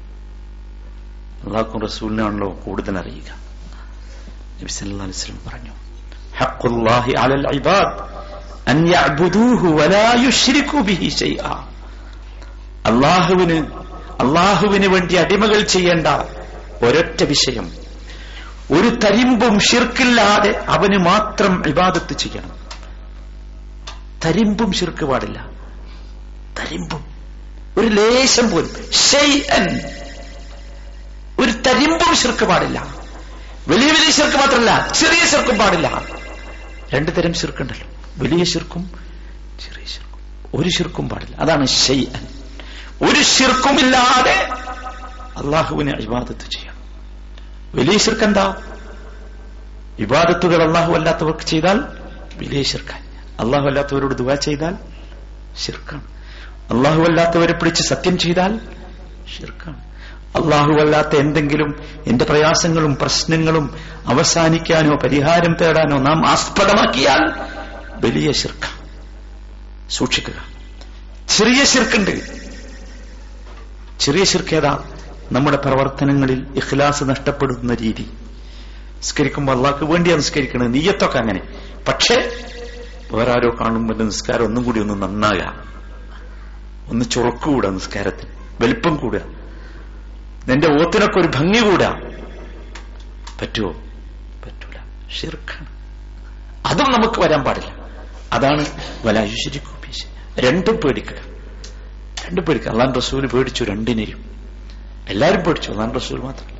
അള്ളാഹുക്കും റസൂലിനാണല്ലോ കൂടുതൽ അറിയുക. നബി സല്ലല്ലാഹു അലൈഹി വസല്ലം പറഞ്ഞു ഹഖുല്ലാഹി അലൽ അൻ വലാ ബിഹി ശൈഅ അള്ളാഹുവിന് അള്ളാഹുവിന് വേണ്ടി അടിമകൾ ചെയ്യേണ്ട ഒരൊറ്റ വിഷയം. ഒരു തരിമ്പും ഷിർക്കില്ലാതെ അവന് മാത്രം ഇബാദത്ത് ചെയ്യണം. തരിമ്പും ഷിർക്ക് പാടില്ല. തരിമ്പും. ഒരു ലേശം പോലും. ഒരു തരിമ്പും ഷിർക്ക് പാടില്ല. വലിയ വലിയ ഷിർക്ക് മാത്രമല്ല ചെറിയ ഷിർക്കും പാടില്ല. രണ്ടു തരം ഷിർക്കുണ്ടല്ലോ വലിയ ഷിർക്കും ചെറിയ ഷിർക്കും ഒരു ഷിർക്കും പാടില്ല. അതാണ് ഷെയ്അൻ ഒരു ഷിർക്കുമില്ലാതെ അള്ളാഹുവിനെ ഇബാദത്ത് ചെയ്യണം വലിയ ശിർക്കെന്താ? ഇബാദത്തുകൾ അള്ളാഹു അല്ലാത്തവർക്ക് ചെയ്താൽ വലിയ ശിർക്കാൻ അള്ളാഹു അല്ലാത്തവരോട് ദുവാ ചെയ്താൽ ശിർക്കാണ്. അള്ളാഹു അല്ലാത്തവരെ പിടിച്ച് സത്യം ചെയ്താൽ ശിർക്കാണ്. അള്ളാഹു അല്ലാത്ത എന്തെങ്കിലും എന്റെ പ്രയാസങ്ങളും പ്രശ്നങ്ങളും അവസാനിക്കാനോ പരിഹാരം തേടാനോ നാം ആസ്പദമാക്കിയാൽ വലിയ ശിർക്ക സൂക്ഷിക്കുക. ചെറിയ ശിർക്കുണ്ട്. ചെറിയ ശിർക്കേതാ നമ്മുടെ പ്രവർത്തനങ്ങളിൽ ഇഖ്ലാസ് നഷ്ടപ്പെടുന്ന രീതി. നിസ്കരിക്കുമ്പോൾ അള്ളാഹ്ക്ക് വേണ്ടിയാണ് നിസ്കരിക്കുന്നത്. നീയത്തൊക്കെ അങ്ങനെ. പക്ഷേ വേറാരോ കാണുമ്പോൾ നിസ്കാരം ഒന്നും കൂടി ഒന്ന് നന്നാകുക ഒന്ന് ചുറക്കുകൂടാ നിസ്കാരത്തിന്. വലിപ്പം കൂടുക നിന്റെ ഓത്തിനൊക്കെ ഒരു ഭംഗി കൂടാ. പറ്റുമോ പറ്റൂല. ഷിർക്കാണ് അതും നമുക്ക് വരാൻ പാടില്ല. അതാണ് വലായുശരിക്കൂ രണ്ടും പേടിക്കുക. രണ്ടും പേടിക്കുക. അള്ളാൻ റസൂൽ പേടിച്ചു രണ്ടിനെയും. എല്ലാരും പേടിച്ചു അള്ളാൻ റസൂൽ മാത്രമല്ല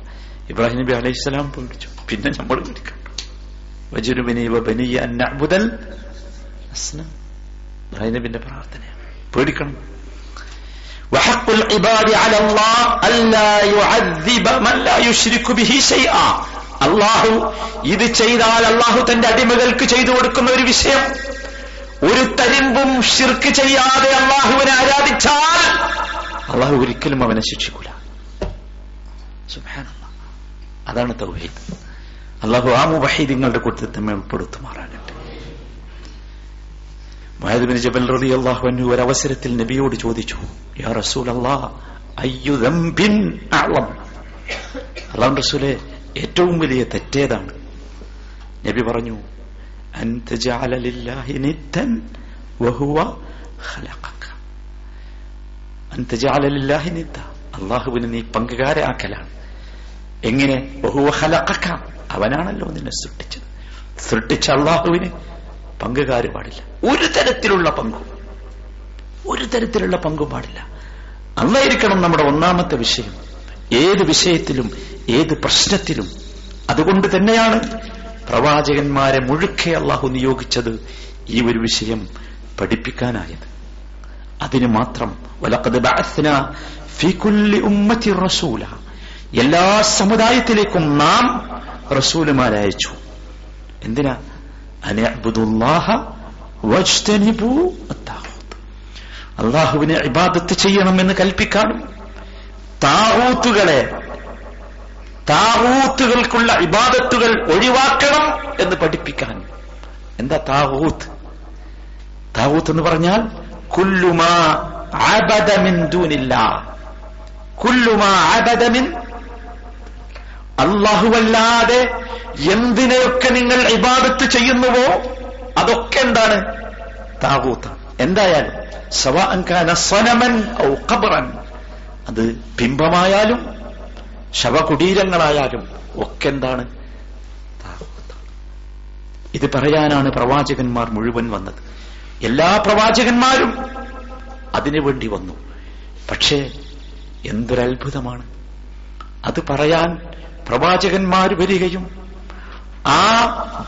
ഇബ്രാഹിം നബി അലൈഹി സ്വലാം പേടിച്ചു പിന്നെ നമ്മൾ പേടിക്കണം വജുരുബിനി ബനിയ അന്നഅ്ബുദൽ അസ്നം ഇബ്രാഹിം നബിന്റെ പ്രാർത്ഥനയാണ് പേടിക്കണം وحق العباد على الله ألا يعذب من لا يشرك به شيئا അള്ളാഹു ഇത് ചെയ്താൽ അള്ളാഹു തന്റെ അടിമകൾക്ക് ചെയ്തു കൊടുക്കുന്ന ഒരു വിഷയം ഒരു തരിമ്പും ഷിർക്ക് ചെയ്യാതെ അള്ളാഹുവിനെ ആരാധിച്ചാൽ അള്ളാഹു ഒരിക്കലും അവനെ ശിക്ഷിക്കൂല അതാണ് തൗഹീദ്. അള്ളാഹു ആ മുബഹീദിങ്ങളുടെ കൂട്ടത്തിൽ തന്നെ ഉൾപ്പെടുത്തുമാറാകട്ടെ. മഹദബിൻ ജബൽ റളിയല്ലാഹു അള്ളാഹു ഒരു ഒരവസരത്തിൽ നബിയോട് ചോദിച്ചു യാ റസൂൽ അള്ളാഹു റസൂലെ ഏറ്റവും വലിയ തെറ്റേതാണ്. നബി പറഞ്ഞു അള്ളാഹുവിന് നീ പങ്കുകാരാക്കലാണ് എങ്ങനെ? അവനാണല്ലോ നിന്നെ സൃഷ്ടിച്ചത്. സൃഷ്ടിച്ച അള്ളാഹുവിന് പങ്കുകാര് പാടില്ല. ഒരു തരത്തിലുള്ള പങ്കും. ഒരു തരത്തിലുള്ള പങ്കും പാടില്ല. അന്നായിരിക്കണം നമ്മുടെ ഒന്നാമത്തെ വിഷയം. ഏത് വിഷയത്തിലും ഏത് പ്രശ്നത്തിലും. അതുകൊണ്ട് തന്നെയാണ് പ്രവാചകന്മാരെ മുഴുക്കെ അള്ളാഹു നിയോഗിച്ചത് ഈ ഒരു വിഷയം പഠിപ്പിക്കാനായത്. അതിന് മാത്രം വലഖദ് ബാസ്ന ഫീ കുല്ലി ഉമ്മത്തി റസൂല. എല്ലാ സമുദായത്തിലേക്കും നാം റസൂലുമാരയച്ചു എന്തിനാ? അള്ളാഹുവിനെ ഇബാദത്ത് ചെയ്യണമെന്ന് കൽപ്പിക്കാനും താറൂത്തുകളെ താറൂത്തുകൾക്കുള്ള ഇബാദത്തുകൾ ഒഴിവാക്കണം എന്ന് പഠിപ്പിക്കാൻ എന്താ താവൂത്ത് താവൂത്ത് എന്ന് പറഞ്ഞാൽ കുല്ലുമാ ദൂനില്ലാ. കുല്ലുമാ അള്ളാഹുവല്ലാതെ എന്തിനെയൊക്കെ നിങ്ങൾ ഇബാദത്ത് ചെയ്യുന്നുവോ അതൊക്കെ എന്താണ്? താകൂത്താണ് എന്തായാലും സവാൻകാന സ്വനമൻ ഔ ഖബറൻ. അത് ബിംബമായാലും ശവകുടീരങ്ങളായാലും ഒക്കെ എന്താണ്? ഇത് പറയാനാണ് പ്രവാചകന്മാർ മുഴുവൻ വന്നത്. എല്ലാ പ്രവാചകന്മാരും അതിനുവേണ്ടി വന്നു. പക്ഷേ എന്തൊരത്ഭുതമാണ്. അത് പറയാൻ പ്രവാചകന്മാർ വരികയും ആ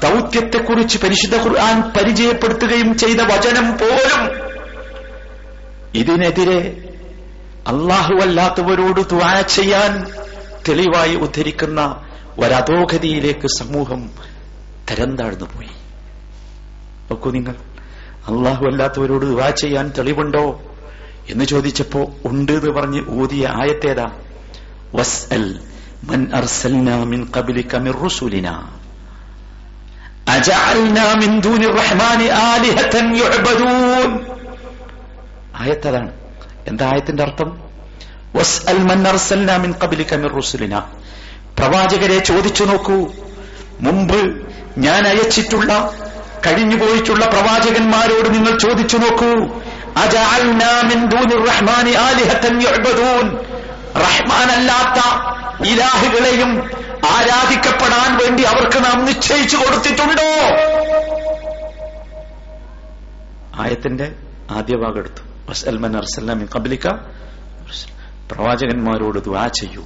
ദൗത്യത്തെക്കുറിച്ച് പരിശുദ്ധ ഖുർആൻ പരിചയപ്പെടുത്തുകയും ചെയ്ത വചനം പോലും ഇതിനെതിരെ അള്ളാഹുവല്ലാത്തവരോട് ദ്വാന ചെയ്യാൻ തെളിവായി ഉദ്ധരിക്കുന്ന ഒരധോഗതിയിലേക്ക് സമൂഹം തരംതാഴ്ന്നു പോയി. നോക്കൂ നിങ്ങൾ അള്ളാഹു അല്ലാത്തവരോട് ദുആ ചെയ്യാൻ തെളിവുണ്ടോ എന്ന് ചോദിച്ചപ്പോ ഉണ്ട് എന്ന് പറഞ്ഞ് ഊതിയ ആയത്തേതാ? ആയത്തതാണ്. എന്താ ആയത്തിന്റെ അർത്ഥം? മൻ മിർ പ്രവാചകരെ ചോദിച്ചു നോക്കൂ. മുമ്പ് ഞാൻ അയച്ചിട്ടുള്ള കഴിഞ്ഞു പോയിട്ടുള്ള പ്രവാചകന്മാരോട് നിങ്ങൾ ചോദിച്ചു നോക്കൂ. അജഅൽനാ മിൻ റഹ്മാനി റഹ്മാൻ അല്ലാത്ത ഇലാഹുകളെയും ആരാധിക്കപ്പെടാൻ വേണ്ടി അവർക്ക് നാം നിശ്ചയിച്ചു കൊടുത്തിട്ടുണ്ടോ? ആയത്തിന്റെ ആദ്യ ഭാഗം എടുത്തു. വസ്അൽമൻ അർസൽനാ മിൻ ഖബ്ലിക. പ്രവാചകന്മാരോട് ദ്വാ ചെയ്യൂ.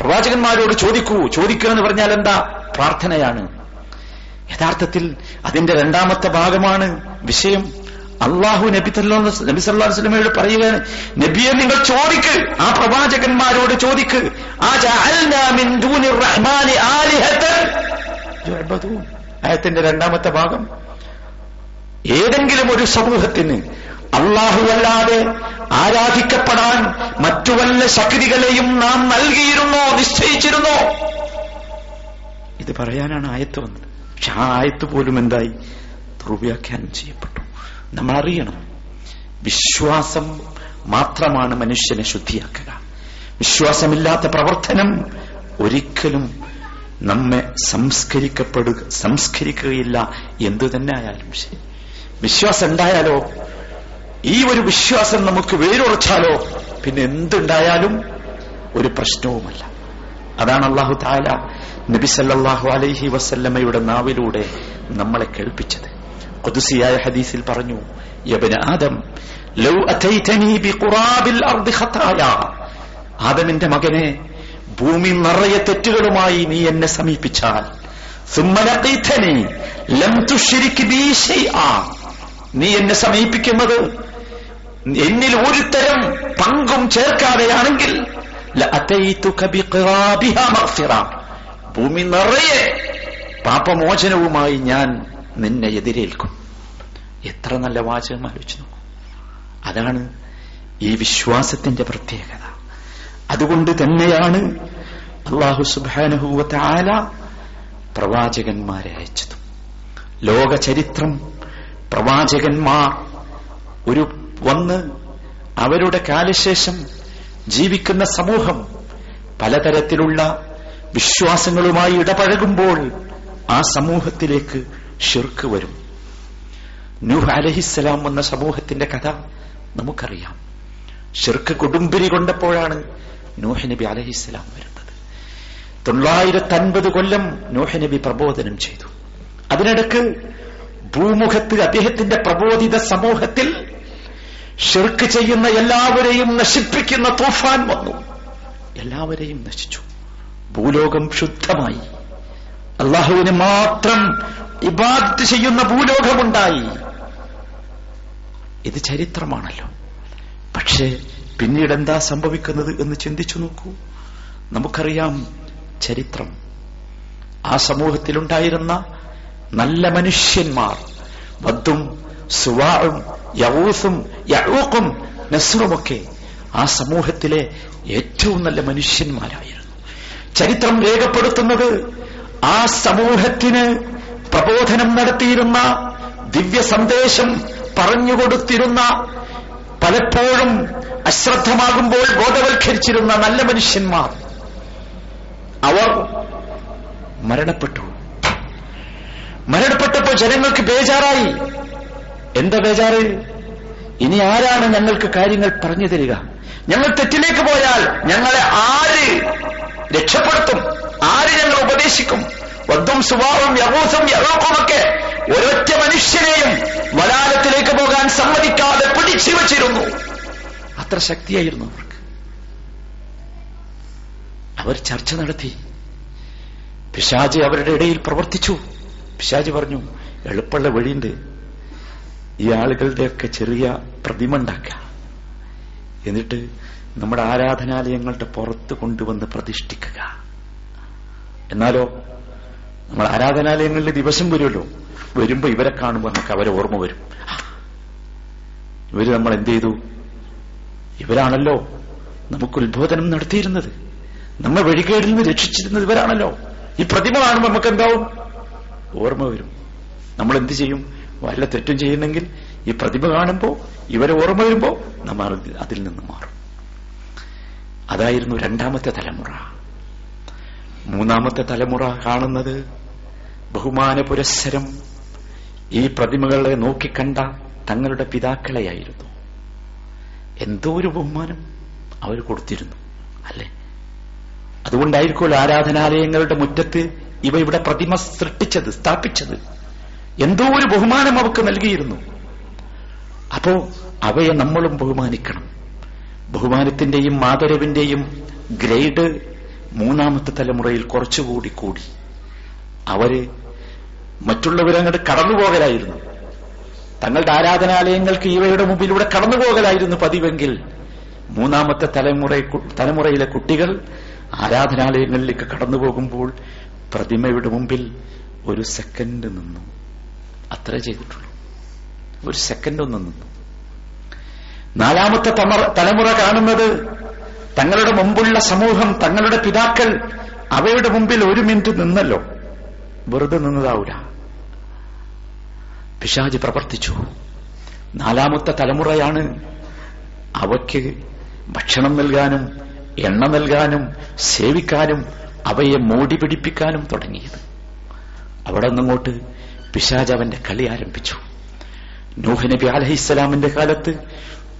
പ്രവാചകന്മാരോട് ചോദിക്കൂ. ചോദിക്കുക എന്ന് പറഞ്ഞാൽ എന്താ? പ്രാർത്ഥനയാണ്. യഥാർത്ഥത്തിൽ അതിന്റെ രണ്ടാമത്തെ ഭാഗമാണ് വിഷയം. അള്ളാഹു നബി നബി സല്ലാ അലൈഹി വസല്ലമയോട് പറയുകയാണ് നബിയെ നിങ്ങൾ ചോദിക്ക് ആ പ്രവാചകന്മാരോട് ചോദിക്ക്. ആയത്തിന്റെ രണ്ടാമത്തെ ഭാഗം ഏതെങ്കിലും ഒരു സമൂഹത്തിന് അള്ളാഹുവല്ലാതെ ആരാധിക്കപ്പെടാൻ മറ്റു വല്ല ശക്തികളെയും നാം നൽകിയിരുന്നോ നിശ്ചയിച്ചിരുന്നോ? ഇത് പറയാനാണ് ആയത്ത് വന്നത്. പക്ഷെ ആ ആയത്ത് പോലും എന്തായി? ദുർവ്യാഖ്യാനം ചെയ്യപ്പെട്ടു. നമ്മൾ അറിയണം വിശ്വാസം മാത്രമാണ് മനുഷ്യനെ ശുദ്ധിയാക്കുക. വിശ്വാസമില്ലാത്ത പ്രവർത്തനം ഒരിക്കലും നമ്മെ സംസ്കരിക്കപ്പെടുക സംസ്കരിക്കുകയില്ല. എന്തു തന്നെ ആയാലും ശരി. വിശ്വാസം ഉണ്ടായാലോ ഈ ഒരു വിശ്വാസം നമുക്ക് വേരുറച്ചാലോ? പിന്നെ എന്തുണ്ടായാലും ഒരു പ്രശ്നവുമല്ല. അതാണ് അള്ളാഹു താല നബി സല്ലല്ലാഹു അലൈഹി വസല്ലമയുടെ നാവിലൂടെ നമ്മളെ കേൾപ്പിച്ചത്. കുതിസിയായ ഹദീസിൽ പറഞ്ഞു യബന ആദം ലൗ അതൈതനി ബി ഖുറാബിൽ അർദ് ഖതായ ആദമിന്റെ മകനെ ഭൂമി നിറയെ തെറ്റുകളുമായി നീ എന്നെ സമീപിച്ചാൽ സുമ്മലഖീതനി ലം തുശ്രിക് ബി ഷൈആ നീ എന്നെ സമീപിക്കുന്നത് എന്നിൽ ഒരു തരം പങ്കും ചേർക്കാതെയാണെങ്കിൽ ഭൂമി നിറയെ പാപമോചനവുമായി ഞാൻ നിന്നെ എതിരേൽക്കും. എത്ര നല്ല വാചകം ആലോചിച്ചു അതാണ് ഈ വിശ്വാസത്തിന്റെ പ്രത്യേകത. അതുകൊണ്ട് തന്നെയാണ് അള്ളാഹു സുബാനുഭൂവത്ത ആല പ്രവാചകന്മാരെ അയച്ചത്. ലോക ചരിത്രം പ്രവാചകന്മാർ ഒരു വന്ന് അവരുടെ കാലശേഷം ജീവിക്കുന്ന സമൂഹം പലതരത്തിലുള്ള വിശ്വാസങ്ങളുമായി ഇടപഴകുമ്പോൾ ആ സമൂഹത്തിലേക്ക് ഷിർക്ക് വരും. നൂഹ് അലഹിസ്സലാം വന്ന സമൂഹത്തിന്റെ കഥ നമുക്കറിയാം. ഷിർക്ക് കൊടുമ്പിരി കൊണ്ടപ്പോഴാണ് നൂഹ് നബി അലഹിസ്സലാം വരുന്നത്. തൊള്ളായിരത്തി അൻപത് കൊല്ലം നൂഹ് നബി പ്രബോധനം ചെയ്തു. അതിനിടക്ക് ഭൂമുഖത്ത് അദ്ദേഹത്തിന്റെ പ്രബോധിത സമൂഹത്തിൽ ഷിർക്ക് ചെയ്യുന്ന എല്ലാവരെയും നശിപ്പിക്കുന്ന തൂഫാൻ വന്നു. എല്ലാവരെയും നശിച്ചു. ഭൂലോകം ശുദ്ധമായി. അള്ളാഹുവിന് മാത്രം ഇബാദത്ത് ചെയ്യുന്ന ഭൂലോകമുണ്ടായി. ഇത് ചരിത്രമാണല്ലോ. പക്ഷേ പിന്നീട് എന്താ സംഭവിക്കുന്നത് എന്ന് ചിന്തിച്ചു നോക്കൂ. നമുക്കറിയാം ചരിത്രം. ആ സമൂഹത്തിലുണ്ടായിരുന്ന നല്ല മനുഷ്യന്മാർ വദ്ദും സുവാഴും യവൂസും യഴൂക്കും നസ്റുമൊക്കെ ആ സമൂഹത്തിലെ ഏറ്റവും നല്ല മനുഷ്യന്മാരായിരുന്നു. ചരിത്രം രേഖപ്പെടുത്തുന്നത് ആ സമൂഹത്തിന് പ്രബോധനം നടത്തിയിരുന്ന ദിവ്യ സന്ദേശം പറഞ്ഞുകൊടുത്തിരുന്ന പലപ്പോഴും അശ്രദ്ധമാകുമ്പോൾ ബോധവൽക്കരിച്ചിരുന്ന നല്ല മനുഷ്യന്മാർ. അവർ മരണപ്പെട്ടു. മരണപ്പെട്ടപ്പോൾ ജനങ്ങൾക്ക് ബേജാറായി. എന്താ ബേജാറ്? ഇനി ആരാണ് ഞങ്ങൾക്ക് കാര്യങ്ങൾ പറഞ്ഞു തരിക? ഞങ്ങൾ തെറ്റിലേക്ക് പോയാൽ ഞങ്ങളെ ആര് രക്ഷപ്പെടുത്തും. ആര് ഞങ്ങൾ ഉപദേശിക്കും? വദ്ദും സുഭാവും യഹൂസും യഹൂക്കുമൊക്കെ ഒരൊറ്റ മനുഷ്യനെയും വലാലത്തിലേക്ക് പോകാൻ സമ്മതിക്കാതെ പിടിച്ചു വച്ചിരുന്നു. അത്ര ശക്തിയായിരുന്നു അവർക്ക്. അവർ ചർച്ച നടത്തി. പിശാജ് അവരുടെ ഇടയിൽ പ്രവർത്തിച്ചു. പിശാജ് പറഞ്ഞു എളുപ്പമുള്ള വഴിയുണ്ട്. ഈ ആളുകളുടെയൊക്കെ ചെറിയ പ്രതിമ ഉണ്ടാക്കുക. എന്നിട്ട് നമ്മുടെ ആരാധനാലയങ്ങളുടെ പുറത്ത് കൊണ്ടുവന്ന് പ്രതിഷ്ഠിക്കുക. എന്നാലോ നമ്മൾ ആരാധനാലയങ്ങളിൽ ദിവസം വരുമല്ലോ. വരുമ്പോ ഇവരെ കാണുമ്പോൾ നമുക്ക് അവരെ ഓർമ്മ വരും. ഇവർ നമ്മൾ എന്ത് ചെയ്തു? ഇവരാണല്ലോ നമുക്ക് ഉത്ബോധനം നടത്തിയിരുന്നത്. നമ്മെ വഴികേടിൽ നിന്ന് രക്ഷിച്ചിരുന്നത് ഇവരാണല്ലോ. ഈ പ്രതിമ കാണുമ്പോൾ നമുക്ക് എന്താവും? ഓർമ്മ വരും. നമ്മൾ എന്ത് ചെയ്യും? വല്ല തെറ്റും ചെയ്യുന്നെങ്കിൽ ഈ പ്രതിമ കാണുമ്പോൾ ഇവരെ ഓർമ്മ വരുമ്പോൾ നമ്മൾ അതിൽ നിന്ന് മാറും. അതായിരുന്നു രണ്ടാമത്തെ തലമുറ. മൂന്നാമത്തെ തലമുറ കാണുന്നത് ബഹുമാന പുരസ്സരം ഈ പ്രതിമകളെ നോക്കിക്കണ്ട തങ്ങളുടെ പിതാക്കളെയായിരുന്നു. എന്തോ ഒരു ബഹുമാനം അവർ കൊടുത്തിരുന്നു അല്ലെ? അതുകൊണ്ടായിരിക്കുമല്ലോ ആരാധനാലയങ്ങളുടെ മുറ്റത്ത് ഇവ ഇവിടെ പ്രതിമ സൃഷ്ടിച്ചത് സ്ഥാപിച്ചത്. എന്തോ ഒരു ബഹുമാനം അവർക്ക് നൽകിയിരുന്നു. അപ്പോ അവയെ നമ്മളും ബഹുമാനിക്കണം. ബഹുമാനത്തിന്റെയും മാതരവിന്റെയും ഗ്രേഡ് മൂന്നാമത്തെ തലമുറയിൽ കുറച്ചുകൂടി കൂടി. അവർ മറ്റുള്ളവരങ്ങോട്ട് കടന്നുപോകലായിരുന്നു. തങ്ങളുടെ ആരാധനാലയങ്ങൾക്ക് ഇവയുടെ മുമ്പിലൂടെ കടന്നുപോകലായിരുന്നു പതിവെങ്കിൽ മൂന്നാമത്തെ തലമുറ തലമുറയിലെ കുട്ടികൾ ആരാധനാലയങ്ങളിലേക്ക് കടന്നു പോകുമ്പോൾ പ്രതിമയുടെ മുമ്പിൽ ഒരു സെക്കൻഡ് നിന്നു. അത്ര ചെയ്തിട്ടുള്ളൂ. ഒരു സെക്കൻഡ് ഒന്ന് നിന്നു. നാലാമത്തെ തലമുറ കാണുന്നത് തങ്ങളുടെ മുമ്പുള്ള സമൂഹം തങ്ങളുടെ പിതാക്കൾ അവയുടെ മുമ്പിൽ ഒരു മിനിറ്റ് നിന്നല്ലോ. വെറുതെ നിന്നതാവൂല. പിശാജ് പ്രവർത്തിച്ചു. നാലാമത്തെ തലമുറയാണ് അവയ്ക്ക് ഭക്ഷണം നൽകാനും എണ്ണ നൽകാനും സേവിക്കാനും അവയെ മോടി പിടിപ്പിക്കാനും തുടങ്ങിയത്. അവിടെ നിന്നങ്ങോട്ട് പിശാജ് അവന്റെ കളി ആരംഭിച്ചു. നൂഹ് നബി അലഹിസ്സലാമിന്റെ കാലത്ത്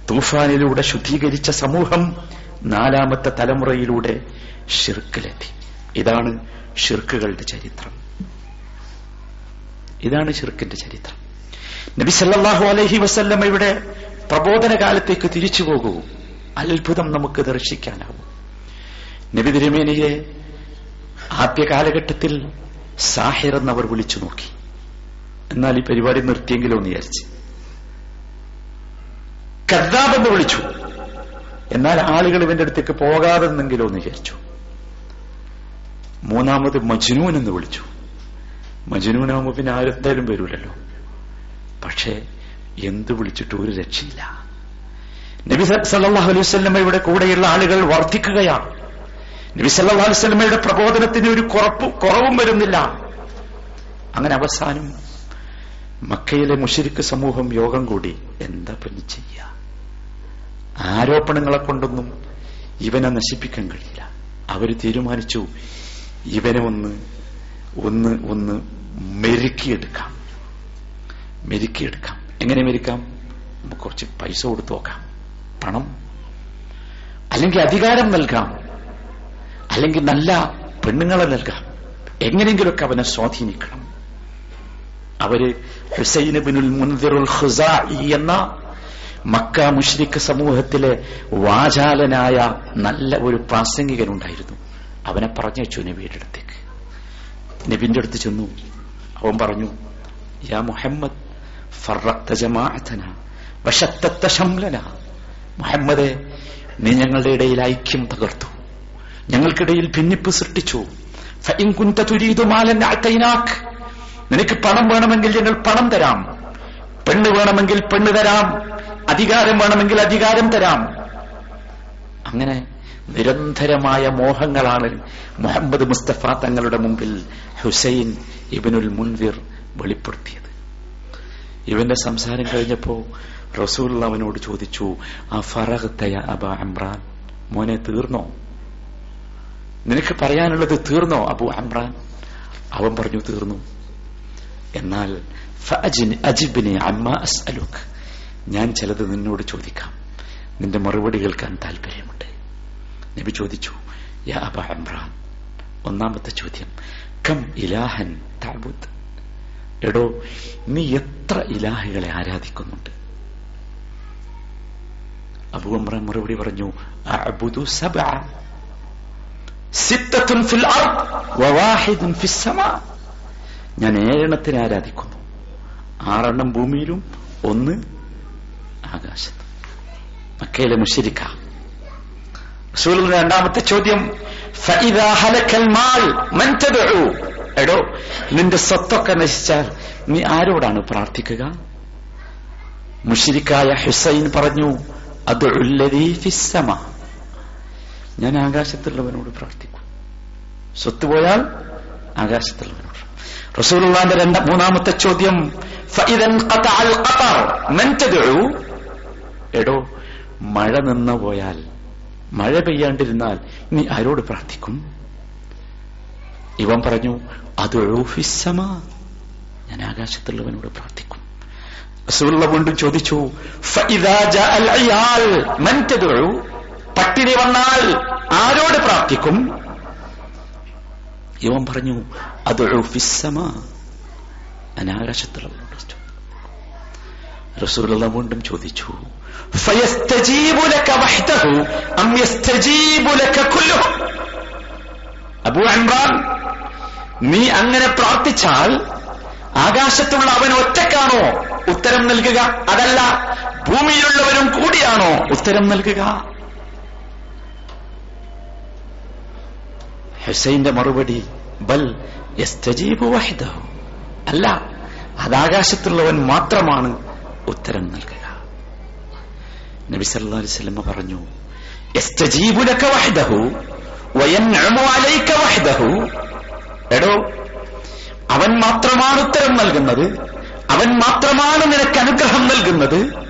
തൂഫാനിലൂടെ ശുദ്ധീകരിച്ച സമൂഹം നാലാമത്തെ തലമുറയിലൂടെ ഷിർക്കിലെത്തി ഇതാണ് ഷിർക്കുകളുടെ ചരിത്രം. ഇതാണ് ഷിർക്കിന്റെ ചരിത്രം. നബി സല്ലാഹു അലഹി ഇവിടെ പ്രബോധന കാലത്തേക്ക് തിരിച്ചു പോകൂ. അത്ഭുതം നമുക്ക് ദർശിക്കാനാവും. നബി തിരുമേനിയെ ആദ്യ കാലഘട്ടത്തിൽ സാഹിർ എന്നവർ വിളിച്ചു നോക്കി. എന്നാൽ ഈ പരിപാടി നിർത്തിയെങ്കിലോ എന്ന് വിചാരിച്ച്. കദ്ദാബ് എന്ന് വിളിച്ചു. എന്നാൽ ആളുകൾ ഇവന്റെ അടുത്തേക്ക് പോകാതെന്നെങ്കിലോ എന്ന് വിചാരിച്ചു. മൂന്നാമത് മജ്നൂൻ എന്ന് വിളിച്ചു. മജ്നൂനാകുമ്പോ പിന്നെ ആരെന്തായാലും വരൂലല്ലോ. പക്ഷേ എന്ത് വിളിച്ചിട്ട് ഒരു രക്ഷയില്ല. നബി സല്ലാഹു അലൈഹി വസ്ലമയുടെ കൂടെയുള്ള ആളുകൾ വർദ്ധിക്കുകയാണ്. നബി സല്ലാ അലൈഹി വസ്ലമയുടെ പ്രബോധനത്തിന് ഒരു കുറപ്പ് കുറവും വരുന്നില്ല. അങ്ങനെ അവസാനം മക്കയിലെ മുഷിരിക്ക് സമൂഹം യോഗം കൂടി. എന്താ പിന്നെ ചെയ്യ? ആരോപണങ്ങളെ കൊണ്ടൊന്നും ഇവനെ നശിപ്പിക്കാൻ കഴിയില്ല. അവർ തീരുമാനിച്ചു ഇവനെ ഒന്ന് ഒന്ന് ഒന്ന് മെരുക്കിയെടുക്കാം. മെരുക്കിയെടുക്കാം. എങ്ങനെ മെരുക്കാം? നമുക്ക് കുറച്ച് പൈസ കൊടുത്തു നോക്കാം. പണം. അല്ലെങ്കിൽ അധികാരം നൽകാം. അല്ലെങ്കിൽ നല്ല പെണ്ണുങ്ങളെ നൽകാം. എങ്ങനെയെങ്കിലുമൊക്കെ അവനെ സ്വാധീനിക്കണം. അവർ ഹുസൈൻ ബിനുൽ മുൻദിറുൽ ഖുസാഇ എന്ന മക്ക മുഷ്രിഖ് സമൂഹത്തിലെ വാചാലനായ നല്ല ഒരു പ്രാസംഗികനുണ്ടായിരുന്നു. അവനെ പറഞ്ഞു വെച്ചു നബിയുടെ അടുത്തേക്ക്. നബിന്റെ അടുത്ത് ചെന്നു. അവൻ പറഞ്ഞു യാ മുഹമ്മദ് മുഹമ്മദെ നീ ഞങ്ങളുടെ ഇടയിൽ ഐക്യം തകർത്തു. ഞങ്ങൾക്കിടയിൽ ഭിന്നിപ്പ് സൃഷ്ടിച്ചു. നിനക്ക് പണം വേണമെങ്കിൽ ഞങ്ങൾ പണം തരാം. പെണ്ണ് വേണമെങ്കിൽ പെണ്ണ് തരാം. അധികാരം വേണമെങ്കിൽ അധികാരം തരാം. അങ്ങനെ നിരന്തരമായ മോഹങ്ങളാണ് മുഹമ്മദ് മുസ്തഫ തങ്ങളുടെ മുമ്പിൽ ഹുസൈൻ ഇബിനുൽ മുൻവിർ വെളിപ്പെടുത്തിയത്. ഇവന്റെ സംസാരം കഴിഞ്ഞപ്പോ റസൂൽ അവനോട് ചോദിച്ചു ആ ഫറഹത്തയ അബ അമ്രാൻ മോനെ തീർന്നോ? നിനക്ക് പറയാനുള്ളത് തീർന്നോ അബു അമ്രാൻ അവൻ പറഞ്ഞു തീർന്നു. എന്നാൽ അജിബിനെ അമ്മ അസ്അലുക്ക് ഞാൻ ചിലത് നിന്നോട് ചോദിക്കാം. നിന്റെ മറുപടി കേൾക്കാൻ താല്പര്യമുണ്ട് നബി ചോദിച്ചു യാ ഒന്നാമത്തെ ചോദ്യം കം ഇലാഹൻ താബുദ് എടോ നീ എത്ര ഇലാഹുകളെ ആരാധിക്കുന്നുണ്ട്? അബു അമ്ര മറുപടി പറഞ്ഞു ഫിൽ ഞാൻ ഏഴെണ്ണത്തിന് ആരാധിക്കുന്നു. ആറെണ്ണം ഭൂമിയിലും ഒന്ന് ആകാശത്ത്. മക്കയിലെ മുഷിരിക്ക റസൂലിന്റെ രണ്ടാമത്തെ ചോദ്യം എടോ നിന്റെ സ്വത്തൊക്കെ നശിച്ചാൽ നീ ആരോടാണ് പ്രാർത്ഥിക്കുക? മുഷിരിക്കായ ഹുസൈൻ പറഞ്ഞു അത് ഞാൻ ആകാശത്തുള്ളവനോട് പ്രാർത്ഥിക്കും. സ്വത്ത് പോയാൽ ആകാശത്തുള്ളവനോട് റസൂൽ മൂന്നാമത്തെ ചോദ്യം എടോ മഴ നിന്ന് പോയാൽ മഴ പെയ്യാണ്ടിരുന്നാൽ നീ ആരോട് പ്രാർത്ഥിക്കും? ഇവൻ പറഞ്ഞു അത് ഫിസ്സമ ഞാൻ ആകാശത്തുള്ളവനോട് പ്രാർത്ഥിക്കും. റസൂലുള്ള വീണ്ടും ചോദിച്ചു പട്ടിണി വന്നാൽ ആരോട് പ്രാർത്ഥിക്കും? ഇവൻ പറഞ്ഞു അത് ഫിസ്സമ ഞാൻ ആകാശത്തുള്ളവനോട് റസൂലുള്ള വീണ്ടും ചോദിച്ചു അബൂ നീ അങ്ങനെ പ്രാർത്ഥിച്ചാൽ ആകാശത്തുള്ള അവൻ ഒറ്റക്കാണോ ഉത്തരം നൽകുക? അതല്ല ഭൂമിയിലുള്ളവരും കൂടിയാണോ ഉത്തരം നൽകുക? ഹുസൈന്റെ മറുപടി ബൽ അല്ല അതാകാശത്തുള്ളവൻ മാത്രമാണ് ഉത്തരം നൽകുക. നബി സല്ലല്ലാഹു അലൈഹി പറഞ്ഞു യസ്തജീബു ലക വഹ്ദഹു വയൻഉമു അലൈക വഹ്ദഹു. എടോ അവൻ മാത്രമാണ് ഉത്തരം നൽകുന്നത് അവൻ മാത്രമാണ് നിനക്ക് അനുഗ്രഹം നൽകുന്നത്.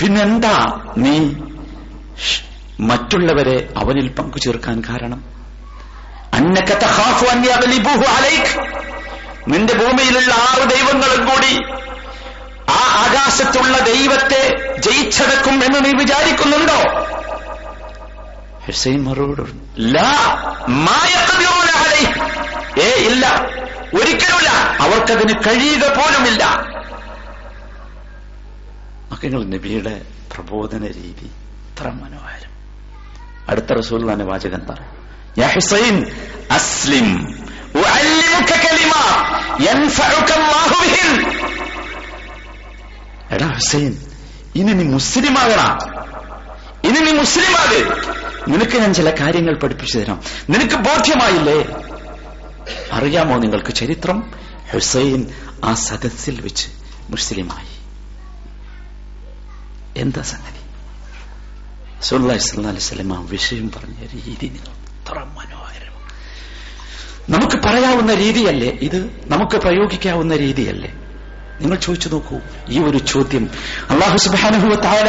പിന്നെന്താ നീ? മറ്റുള്ളവരെ അവനിൽ പങ്കു ചേർക്കാൻ കാരണം നിന്റെ ഭൂമിയിലുള്ള ആറ് ദൈവങ്ങളും കൂടി ആകാശത്തുള്ള ദൈവത്തെ ജയിച്ചടക്കും എന്ന് നീ വിചാരിക്കുന്നുണ്ടോ? ഹുസൈൻ മറുപടി ഏ ഇല്ല. ഒരിക്കലുമില്ല. അവർക്കതിന് കഴിയുക പോലുമില്ല. മക്കങ്ങൾ നബിയുടെ പ്രബോധന രീതി ഇത്ര മനോഹരം. അടുത്ത റസൂൽ തന്നെ വാചകം പറയും ഹുസൈൻ അസ്ലിം. എടാ ഹുസൈൻ ഇനി നീ മുസ്ലിമാകണ ഇനി നീ മുസ്ലിമാകെ നിനക്ക് ഞാൻ ചില കാര്യങ്ങൾ പഠിപ്പിച്ചു തരാം. നിനക്ക് ബോധ്യമായില്ലേ? അറിയാമോ നിങ്ങൾക്ക് ചരിത്രം? ഹുസൈൻ ആ സദസ്സിൽ വെച്ച് മുസ്ലിമായി. എന്താ സംഗതി? സുല്ലാസ്ലാം വിഷയം പറഞ്ഞ രീതി എത്ര മനോഹരം. നമുക്ക് പറയാവുന്ന രീതിയല്ലേ ഇത്? നമുക്ക് പ്രയോഗിക്കാവുന്ന രീതിയല്ലേ? നിങ്ങൾ ചോദിച്ചു നോക്കൂ. ഈ ഒരു ചോദ്യം. അള്ളാഹു സുബാനുഭവ താര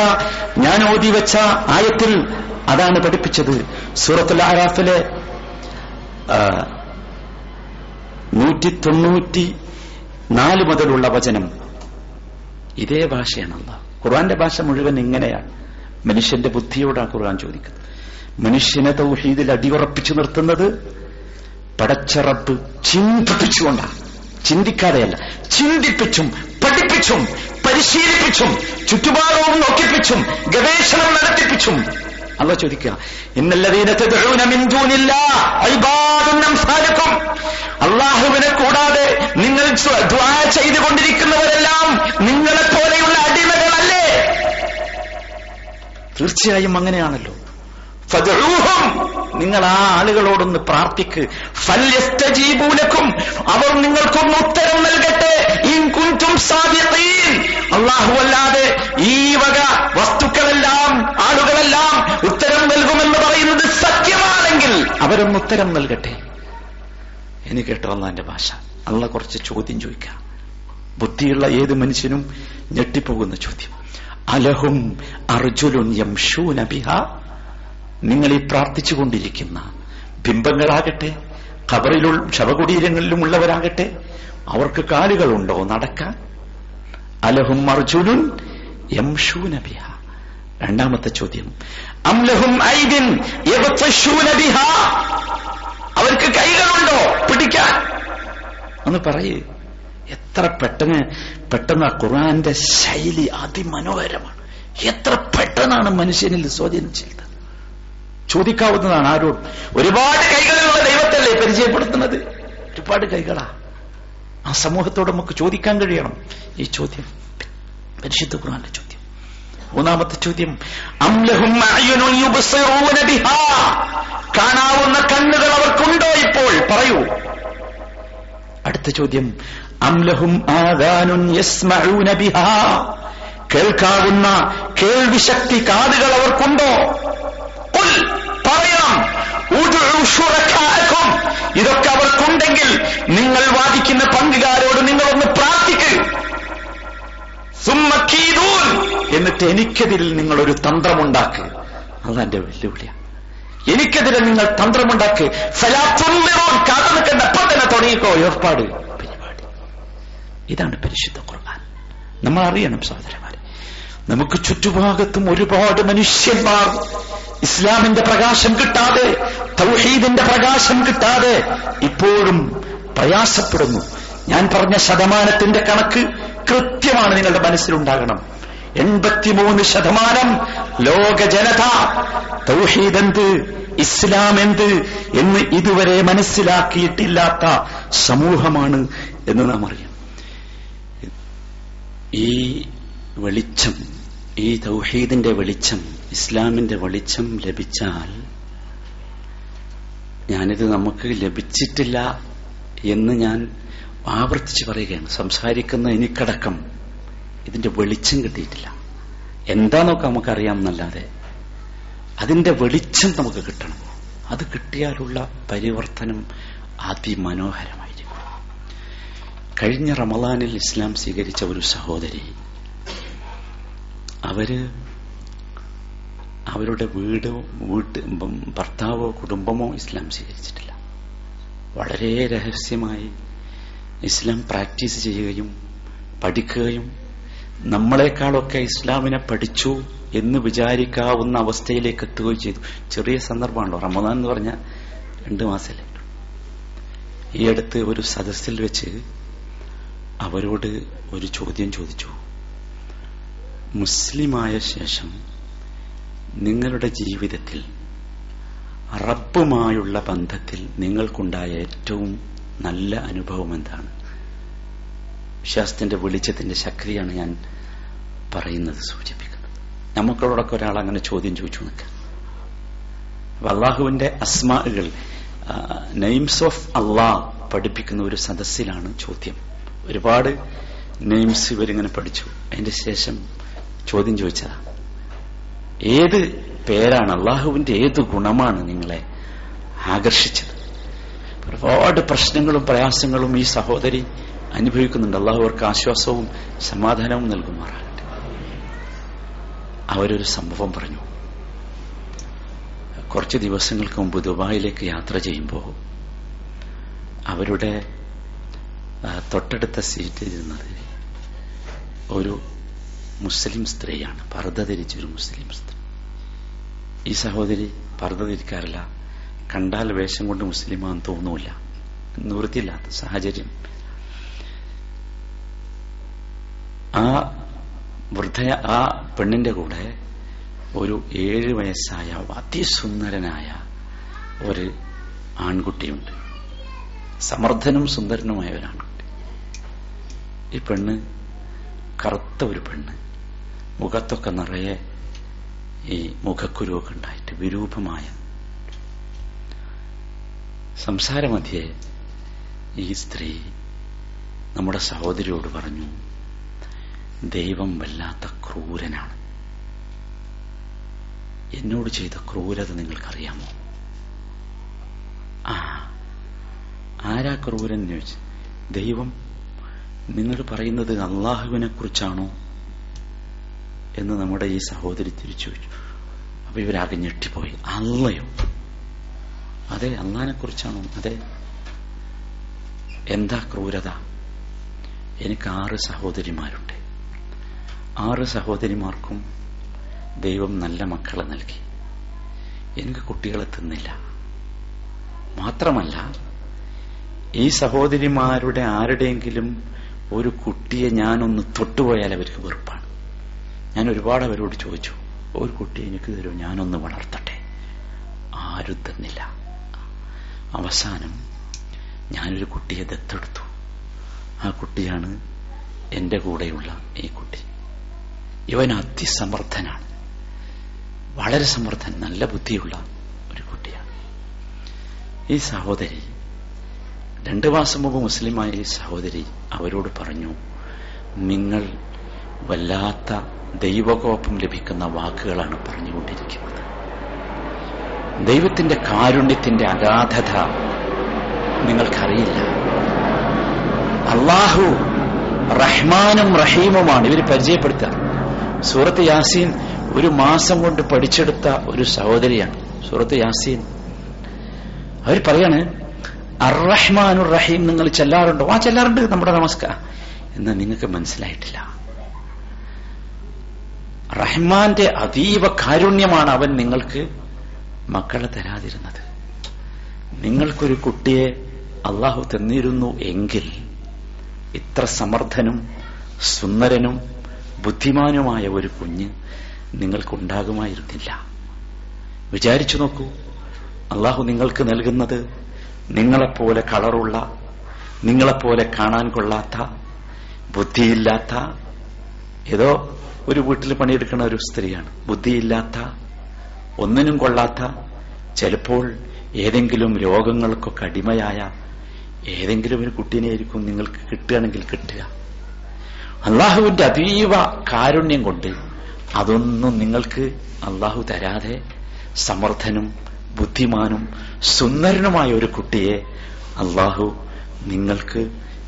ഞാൻ ഓതി വെച്ച ആയത്തിൽ അതാണ് പഠിപ്പിച്ചത്. സൂറത്തുൽ ആരാഫിലെ നൂറ്റി തൊണ്ണൂറ്റി നാല് മുതലുള്ള വചനം. ഇതേ ഭാഷയാണ് അള്ളാഹ്. ഖുർആന്റെ ഭാഷ മുഴുവൻ ഇങ്ങനെയാണ് മനുഷ്യന്റെ ബുദ്ധിയോടാണ് ഖുർആൻ ചോദിക്കുന്നത്. മനുഷ്യനെ തൗഹീദിൽ അടിയുറപ്പിച്ചു നിർത്തുന്നത് പടച്ചറപ്പ് ചിന്തിപ്പിച്ചുകൊണ്ടാണ്. ചിന്തിക്കാതെയല്ല. ചിന്തിപ്പിച്ചും പഠിപ്പിച്ചും പരിശീലിപ്പിച്ചും ചുറ്റുപാടവും നോക്കിപ്പിച്ചും ഗവേഷണം നടത്തിപ്പിച്ചും. അല്ല ചോദിക്കുക അള്ളാഹുവിനെ കൂടാതെ നിങ്ങൾ ചെയ്തുകൊണ്ടിരിക്കുന്നവരെല്ലാം നിങ്ങളെ പോലെയുള്ള അടിമകളല്ലേ? തീർച്ചയായും അങ്ങനെയാണല്ലോ. നിങ്ങൾ ആ ആളുകളോടൊന്ന് പ്രാർത്ഥിക്ക്. ഫല്യസ്തജീബൂലക്കും അവർ നിങ്ങൾക്കൊന്ന് ഉത്തരം നൽകട്ടെ. ഇൻ കുൻതും സാദിഖീൻ. അല്ലാഹു അല്ലാതെ ഈ വക വസ്തുക്കളെല്ലാം ആളുകളെല്ലാം ഉത്തരം നൽകുമെന്ന് പറയുന്നത് സത്യമാണെങ്കിൽ അവരൊന്ന് ഉത്തരം നൽകട്ടെ. എന്ന് കേട്ടോ അള്ളാന്റെ ഭാഷ. അള്ള കുറച്ച് ചോദ്യം ചോദിക്കാം. ബുദ്ധിയുള്ള ഏത് മനുഷ്യനും ഞെട്ടിപ്പോകുന്ന ചോദ്യം. അലഹും അർജുലുൻ യംഷൂ ബിഹ. നിങ്ങൾ ഈ പ്രാർത്ഥിച്ചുകൊണ്ടിരിക്കുന്ന ബിംബങ്ങളാകട്ടെ ഖബറിലും ശവകുടീരങ്ങളിലും ഉള്ളവരാകട്ടെ അവർക്ക് കാലുകളുണ്ടോ നടക്കാൻ? അലഹും അർജുനുൻ യംഷൂന ബിഹ രണ്ടാമത്തെ ചോദ്യം. അംലഹും ഐദിൻ ബിഹ അവർക്ക് കൈകളുണ്ടോ പിടിക്കാൻ? ഒന്ന് പറയേ. എത്ര പെട്ടെന്ന് പെട്ടെന്ന് ഖുർആന്റെ ശൈലി അതിമനോഹരമാണ്. എത്ര പെട്ടെന്നാണ് മനുഷ്യനിൽ സ്വാധീനം ചെയ്തത്. ചോദിക്കാവുന്നതാണ് ആരോട്? ഒരുപാട് കൈകളുള്ള ദൈവത്തല്ലേ പരിചയപ്പെടുത്തുന്നത്? ഒരുപാട് കൈകളാ. ആ സമൂഹത്തോട് നമുക്ക് ചോദിക്കാൻ കഴിയണം. ഈ ചോദ്യം. പരിശുദ്ധ ഖുർആന്റെ ചോദ്യം. മൂന്നാമത്തെ ചോദ്യം. കാണാവുന്ന കണ്ണുകൾ അവർക്കുണ്ടോ ഇപ്പോൾ? പറയൂ. അടുത്ത ചോദ്യം. അംലഹും കേൾക്കാവുന്ന കേൾവിശക്തി കാതുകൾ അവർക്കുണ്ടോ? ഇതൊക്കെ അവർക്കുണ്ടെങ്കിൽ നിങ്ങൾ വാദിക്കുന്ന പങ്കുകാരോട് നിങ്ങളൊന്ന് പ്രാർത്ഥിക്ക്. സുമ്മക്കീദൂൻ എന്നിട്ട് എനിക്കെതിരിൽ ഒരു അതാ അതെന്റെ വെല്ലുവിളിയാണ്. എനിക്കെതിരെ നിങ്ങൾ തന്ത്രമുണ്ടാക്ക്. കാത്തു നിൽക്കേണ്ട. തന്നെ തുടങ്ങിക്കോ. ഏർപ്പാട്. പരിപാടി. ഇതാണ് പരിശുദ്ധ ഖുർആൻ. നമ്മൾ അറിയണം സഹോദരന്മാരെ നമുക്ക് ചുറ്റുഭാഗത്തും ഒരുപാട് മനുഷ്യന്മാർ ഇസ്ലാമിന്റെ പ്രകാശം കിട്ടാതെ തൗഹീദിന്റെ പ്രകാശം കിട്ടാതെ ഇപ്പോഴും പ്രയാസപ്പെടുന്നു. ഞാൻ പറഞ്ഞ ശതമാനത്തിന്റെ കണക്ക് കൃത്യമാണ് നിങ്ങളുടെ മനസ്സിലുണ്ടാകണം. എൺപത്തിമൂന്ന് ശതമാനം ലോക ജനത തൗഹീദ് എന്ത് ഇസ്ലാം എന്ത് എന്ന് ഇതുവരെ മനസ്സിലാക്കിയിട്ടില്ലാത്ത സമൂഹമാണ് എന്ന് നാം അറിയാം. ഈ വെളിച്ചം. ഈ തൗഹീദിന്റെ വെളിച്ചം ഇസ്ലാമിന്റെ വെളിച്ചം ലഭിച്ചാൽ ഞാനിത് നമുക്ക് ലഭിച്ചിട്ടില്ല എന്ന് ഞാൻ ആവർത്തിച്ച് പറയുകയാണ്. സംസാരിക്കുന്ന എനിക്കടക്കം ഇതിന്റെ വെളിച്ചം കിട്ടിയിട്ടില്ല. എന്താന്നൊക്കെ നമുക്കറിയാം എന്നല്ലാതെ അതിന്റെ വെളിച്ചം നമുക്ക് കിട്ടണം. അത് കിട്ടിയാലുള്ള പരിവർത്തനം അതിമനോഹരമായിരിക്കും. കഴിഞ്ഞ റമദാനിൽ ഇസ്ലാം സ്വീകരിച്ച ഒരു സഹോദരി അവർ അവരുടെ വീടോ വീട്ട് ഭർത്താവോ കുടുംബമോ ഇസ്ലാം സ്വീകരിച്ചിട്ടില്ല. വളരെ രഹസ്യമായി ഇസ്ലാം പ്രാക്ടീസ് ചെയ്യുകയും പഠിക്കുകയും നമ്മളെക്കാളൊക്കെ ഇസ്ലാമിനെ പഠിച്ചു എന്ന് വിചാരിക്കാവുന്ന അവസ്ഥയിലേക്ക് എത്തുകയും ചെയ്തു. ചെറിയ സന്ദർഭമാണല്ലോ. റമദാൻ എന്ന് പറഞ്ഞാൽ രണ്ടു മാസമല്ലേ. ഈ അടുത്ത് ഒരു സദസ്സിൽ വെച്ച് അവരോട് ഒരു ചോദ്യം ചോദിച്ചു. മുസ്ലിമായ ശേഷം നിങ്ങളുടെ ജീവിതത്തിൽ റബ്ബുമായുള്ള ബന്ധത്തിൽ നിങ്ങൾക്കുണ്ടായ ഏറ്റവും നല്ല അനുഭവം എന്താണ്? വിശ്വാസത്തിന്റെ വെളിച്ചത്തിന്റെ ശക്തിയാണ് ഞാൻ പറയുന്നത് സൂചിപ്പിക്കുന്നത്. നമുക്കളോടൊക്കെ ഒരാൾ അങ്ങനെ ചോദ്യം ചോദിച്ചു നിൽക്കുക അപ്പൊ അള്ളാഹുവിന്റെ അസ്മാകൾ നെയിംസ് ഓഫ് അള്ളാഹ് പഠിപ്പിക്കുന്ന ഒരു സദസ്സിലാണ് ചോദ്യം. ഒരുപാട് നെയിംസ് ഇവരിങ്ങനെ പഠിച്ചു. അതിന്റെ ശേഷം ചോദ്യം ചോദിച്ചതാ ഏത് പേരാണ് അള്ളാഹുവിന്റെ ഏത് ഗുണമാണ് നിങ്ങളെ ആകർഷിച്ചത്? ഒരുപാട് പ്രശ്നങ്ങളും പ്രയാസങ്ങളും ഈ സഹോദരി അനുഭവിക്കുന്നുണ്ട്. അള്ളാഹു അവർക്ക് ആശ്വാസവും സമാധാനവും നൽകുമാറാകട്ടെ. അവരൊരു സംഭവം പറഞ്ഞു. കുറച്ച് ദിവസങ്ങൾക്ക് മുമ്പ് ദുബായിലേക്ക് യാത്ര ചെയ്യുമ്പോൾ അവരുടെ തൊട്ടടുത്ത സീറ്റിൽ ഇരുന്നത് ഒരു മുസ്ലിം സ്ത്രീയാണ്. പർദ്ദ ധരിച്ചൊരു മുസ്ലിം സ്ത്രീ. ഈ സഹോദരി പർദ്ദ ധരിക്കാറില്ല. കണ്ടാൽ വേഷം കൊണ്ട് മുസ്ലിമാന്ന് തോന്നൂല നിവൃത്തിയില്ലാത്ത സാഹചര്യം. ആ വൃദ്ധയ ആ പെണ്ണിന്റെ കൂടെ ഒരു ഏഴ് വയസ്സായ അതിസുന്ദരനായ ഒരു ആൺകുട്ടിയുണ്ട്. സമർത്ഥനും സുന്ദരനുമായ ഒരു ആൺകുട്ടി. ഈ പെണ്ണ് കറുത്ത ഒരു പെണ്ണ്. മുഖത്തൊക്കെ നിറയെ ഈ മുഖക്കുരുവൊക്കെ ഉണ്ടായിട്ട് വിരൂപമായ സംസാരമധ്യേ ഈ സ്ത്രീ നമ്മുടെ സഹോദരിയോട് പറഞ്ഞു ദൈവം വല്ലാത്ത ക്രൂരനാണ്. എന്നോട് ചെയ്ത ക്രൂരത നിങ്ങൾക്കറിയാമോ? ആ ആരാ ക്രൂരൻ? ചോദിച്ചു ദൈവം നിങ്ങൾ പറയുന്നത് അള്ളാഹുവിനെ കുറിച്ചാണോ എന്ന് നമ്മുടെ ഈ സഹോദരി തിരിച്ചു വെച്ചു അപ്പൊ ഇവരാകെ ഞെട്ടിപ്പോയി. അല്ലയോ? അതെ അള്ളഹാനെ കുറിച്ചാണോ അതെ. എന്താ ക്രൂരത? എനിക്ക് ആറ് സഹോദരിമാരുണ്ട്. ആറ് സഹോദരിമാർക്കും ദൈവം നല്ല മക്കളെ നൽകി. എനിക്ക് കുട്ടികളെ തിന്നില്ല. മാത്രമല്ല ഈ സഹോദരിമാരുടെ ആരുടെയെങ്കിലും ഒരു കുട്ടിയെ ഞാനൊന്ന് തൊട്ടുപോയാൽ അവർക്ക് വെറുപ്പാണ്. ഞാൻ ഒരുപാട് അവരോട് ചോദിച്ചു ഒരു കുട്ടി എനിക്ക് തരുമോ? ഞാനൊന്ന് വളർത്തട്ടെ. ആരും തന്നില്ല. അവസാനം ഞാനൊരു കുട്ടിയെ ദത്തെടുത്തു. ആ കുട്ടിയാണ് എന്റെ കൂടെയുള്ള ഈ കുട്ടി. ഇവൻ അതിസമർത്ഥനാണ്. വളരെ സമർത്ഥൻ നല്ല ബുദ്ധിയുള്ള ഒരു കുട്ടിയാണ്. ഈ സഹോദരി രണ്ടു മാസം മുമ്പ് മുസ്ലിമായ ഈ സഹോദരി അവരോട് പറഞ്ഞു നിങ്ങൾ വല്ലാത്ത ദൈവകോപം ലഭിക്കുന്ന വാക്കുകളാണ് പറഞ്ഞുകൊണ്ടിരിക്കുന്നത്. ദൈവത്തിന്റെ കാരുണ്യത്തിന്റെ അഗാധത നിങ്ങൾക്കറിയില്ല. അള്ളാഹു റഹ്മാനും റഹീമുമാണ്. ഇവർ പരിചയപ്പെടുത്തുക. സൂറത്ത് യാസീൻ ഒരു മാസം കൊണ്ട് പഠിച്ചെടുത്ത ഒരു സഹോദരിയാണ്. സൂറത്ത് യാസീൻ. അവർ പറയാണ് അറഹ്മാനുറഹീം നിങ്ങൾ ചെല്ലാറുണ്ടോ? ആ ചെല്ലാറുണ്ട്. നമ്മുടെ നമസ്കാരം. എന്ന് നിങ്ങൾക്ക് മനസ്സിലായിട്ടില്ല. റഹ്മാന്റെ അതീവ കാരുണ്യമാണ് അവൻ നിങ്ങൾക്ക് മക്കളെ തരാതിരുന്നത്. നിങ്ങൾക്കൊരു കുട്ടിയെ അള്ളാഹു തന്നിരുന്നു എങ്കിൽ ഇത്ര സമർത്ഥനും സുന്ദരനും ബുദ്ധിമാനുമായ ഒരു കുഞ്ഞ് നിങ്ങൾക്കുണ്ടാകുമായിരുന്നില്ല. വിചാരിച്ചു നോക്കൂ അള്ളാഹു നിങ്ങൾക്ക് നൽകുന്നത് നിങ്ങളെപ്പോലെ കളറുള്ള നിങ്ങളെപ്പോലെ കാണാൻ കൊള്ളാത്ത ബുദ്ധിയില്ലാത്ത ഏതോ ഒരു വീട്ടിൽ പണിയെടുക്കുന്ന ഒരു സ്ത്രീയാണ്. ബുദ്ധിയില്ലാത്ത ഒന്നിനും കൊള്ളാത്ത ചിലപ്പോൾ ഏതെങ്കിലും രോഗങ്ങൾക്കൊക്കെ അടിമയായ ഏതെങ്കിലും ഒരു കുട്ടീനെയായിരിക്കും നിങ്ങൾക്ക് കിട്ടുകയാണെങ്കിൽ കിട്ടുക. അള്ളാഹുവിന്റെ അതീവ കാരുണ്യം കൊണ്ട് അതൊന്നും നിങ്ങൾക്ക് അള്ളാഹു തരാതെ സമർത്ഥനും ബുദ്ധിമാനും സുന്ദരനുമായ ഒരു കുട്ടിയെ അള്ളാഹു നിങ്ങൾക്ക്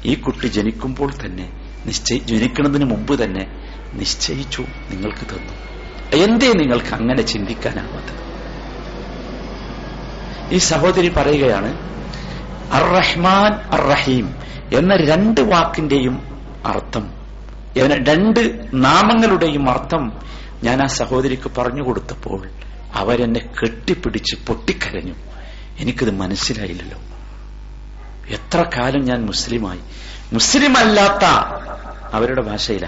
ഈ കുട്ടി ജനിക്കുമ്പോൾ തന്നെ നിശ്ചയി ജനിക്കുന്നതിന് മുമ്പ് തന്നെ നിശ്ചയിച്ചു നിങ്ങൾക്ക് തന്നു. എന്തേ നിങ്ങൾക്ക് അങ്ങനെ ചിന്തിക്കാനാവാത്തത് ഈ സഹോദരി പറയുകയാണ് അർ റഹ്മാൻ അർ റഹീം എന്ന രണ്ട് വാക്കിന്റെയും അർത്ഥം രണ്ട് നാമങ്ങളുടെയും അർത്ഥം ഞാൻ ആ സഹോദരിക്ക് പറഞ്ഞു കൊടുത്തപ്പോൾ അവരെന്നെ കെട്ടിപ്പിടിച്ച് പൊട്ടിക്കരഞ്ഞു. എനിക്കത് മനസ്സിലായില്ലല്ലോ. എത്ര കാലം ഞാൻ മുസ്ലിമായി? മുസ്ലിമല്ലാത്ത അവരുടെ ഭാഷയില.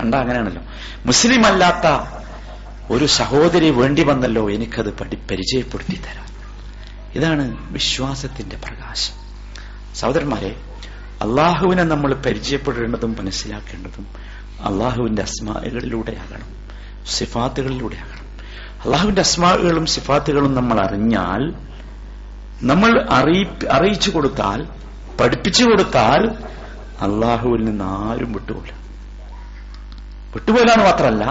കണ്ട അങ്ങനെയാണല്ലോ. മുസ്ലിം അല്ലാത്ത ഒരു സഹോദരി വേണ്ടി വന്നല്ലോ എനിക്കത് പഠി പരിചയപ്പെടുത്തി തരാം ഇതാണ് വിശ്വാസത്തിന്റെ പ്രകാശം. സഹോദരന്മാരെ അള്ളാഹുവിനെ നമ്മൾ പരിചയപ്പെടേണ്ടതും മനസ്സിലാക്കേണ്ടതും അള്ളാഹുവിന്റെ അസ്മാകളിലൂടെയാകണം സിഫാത്തുകളിലൂടെയാകണം. അള്ളാഹുവിന്റെ അസ്മാകളും സിഫാത്തുകളും നമ്മൾ അറിഞ്ഞാൽ നമ്മൾ അറിയി അറിയിച്ചു കൊടുത്താൽ പഠിപ്പിച്ചു കൊടുത്താൽ അള്ളാഹുവിൽ നിന്ന് ആരും വിട്ടുപോല വിട്ടുപോലാന്ന് മാത്രമല്ല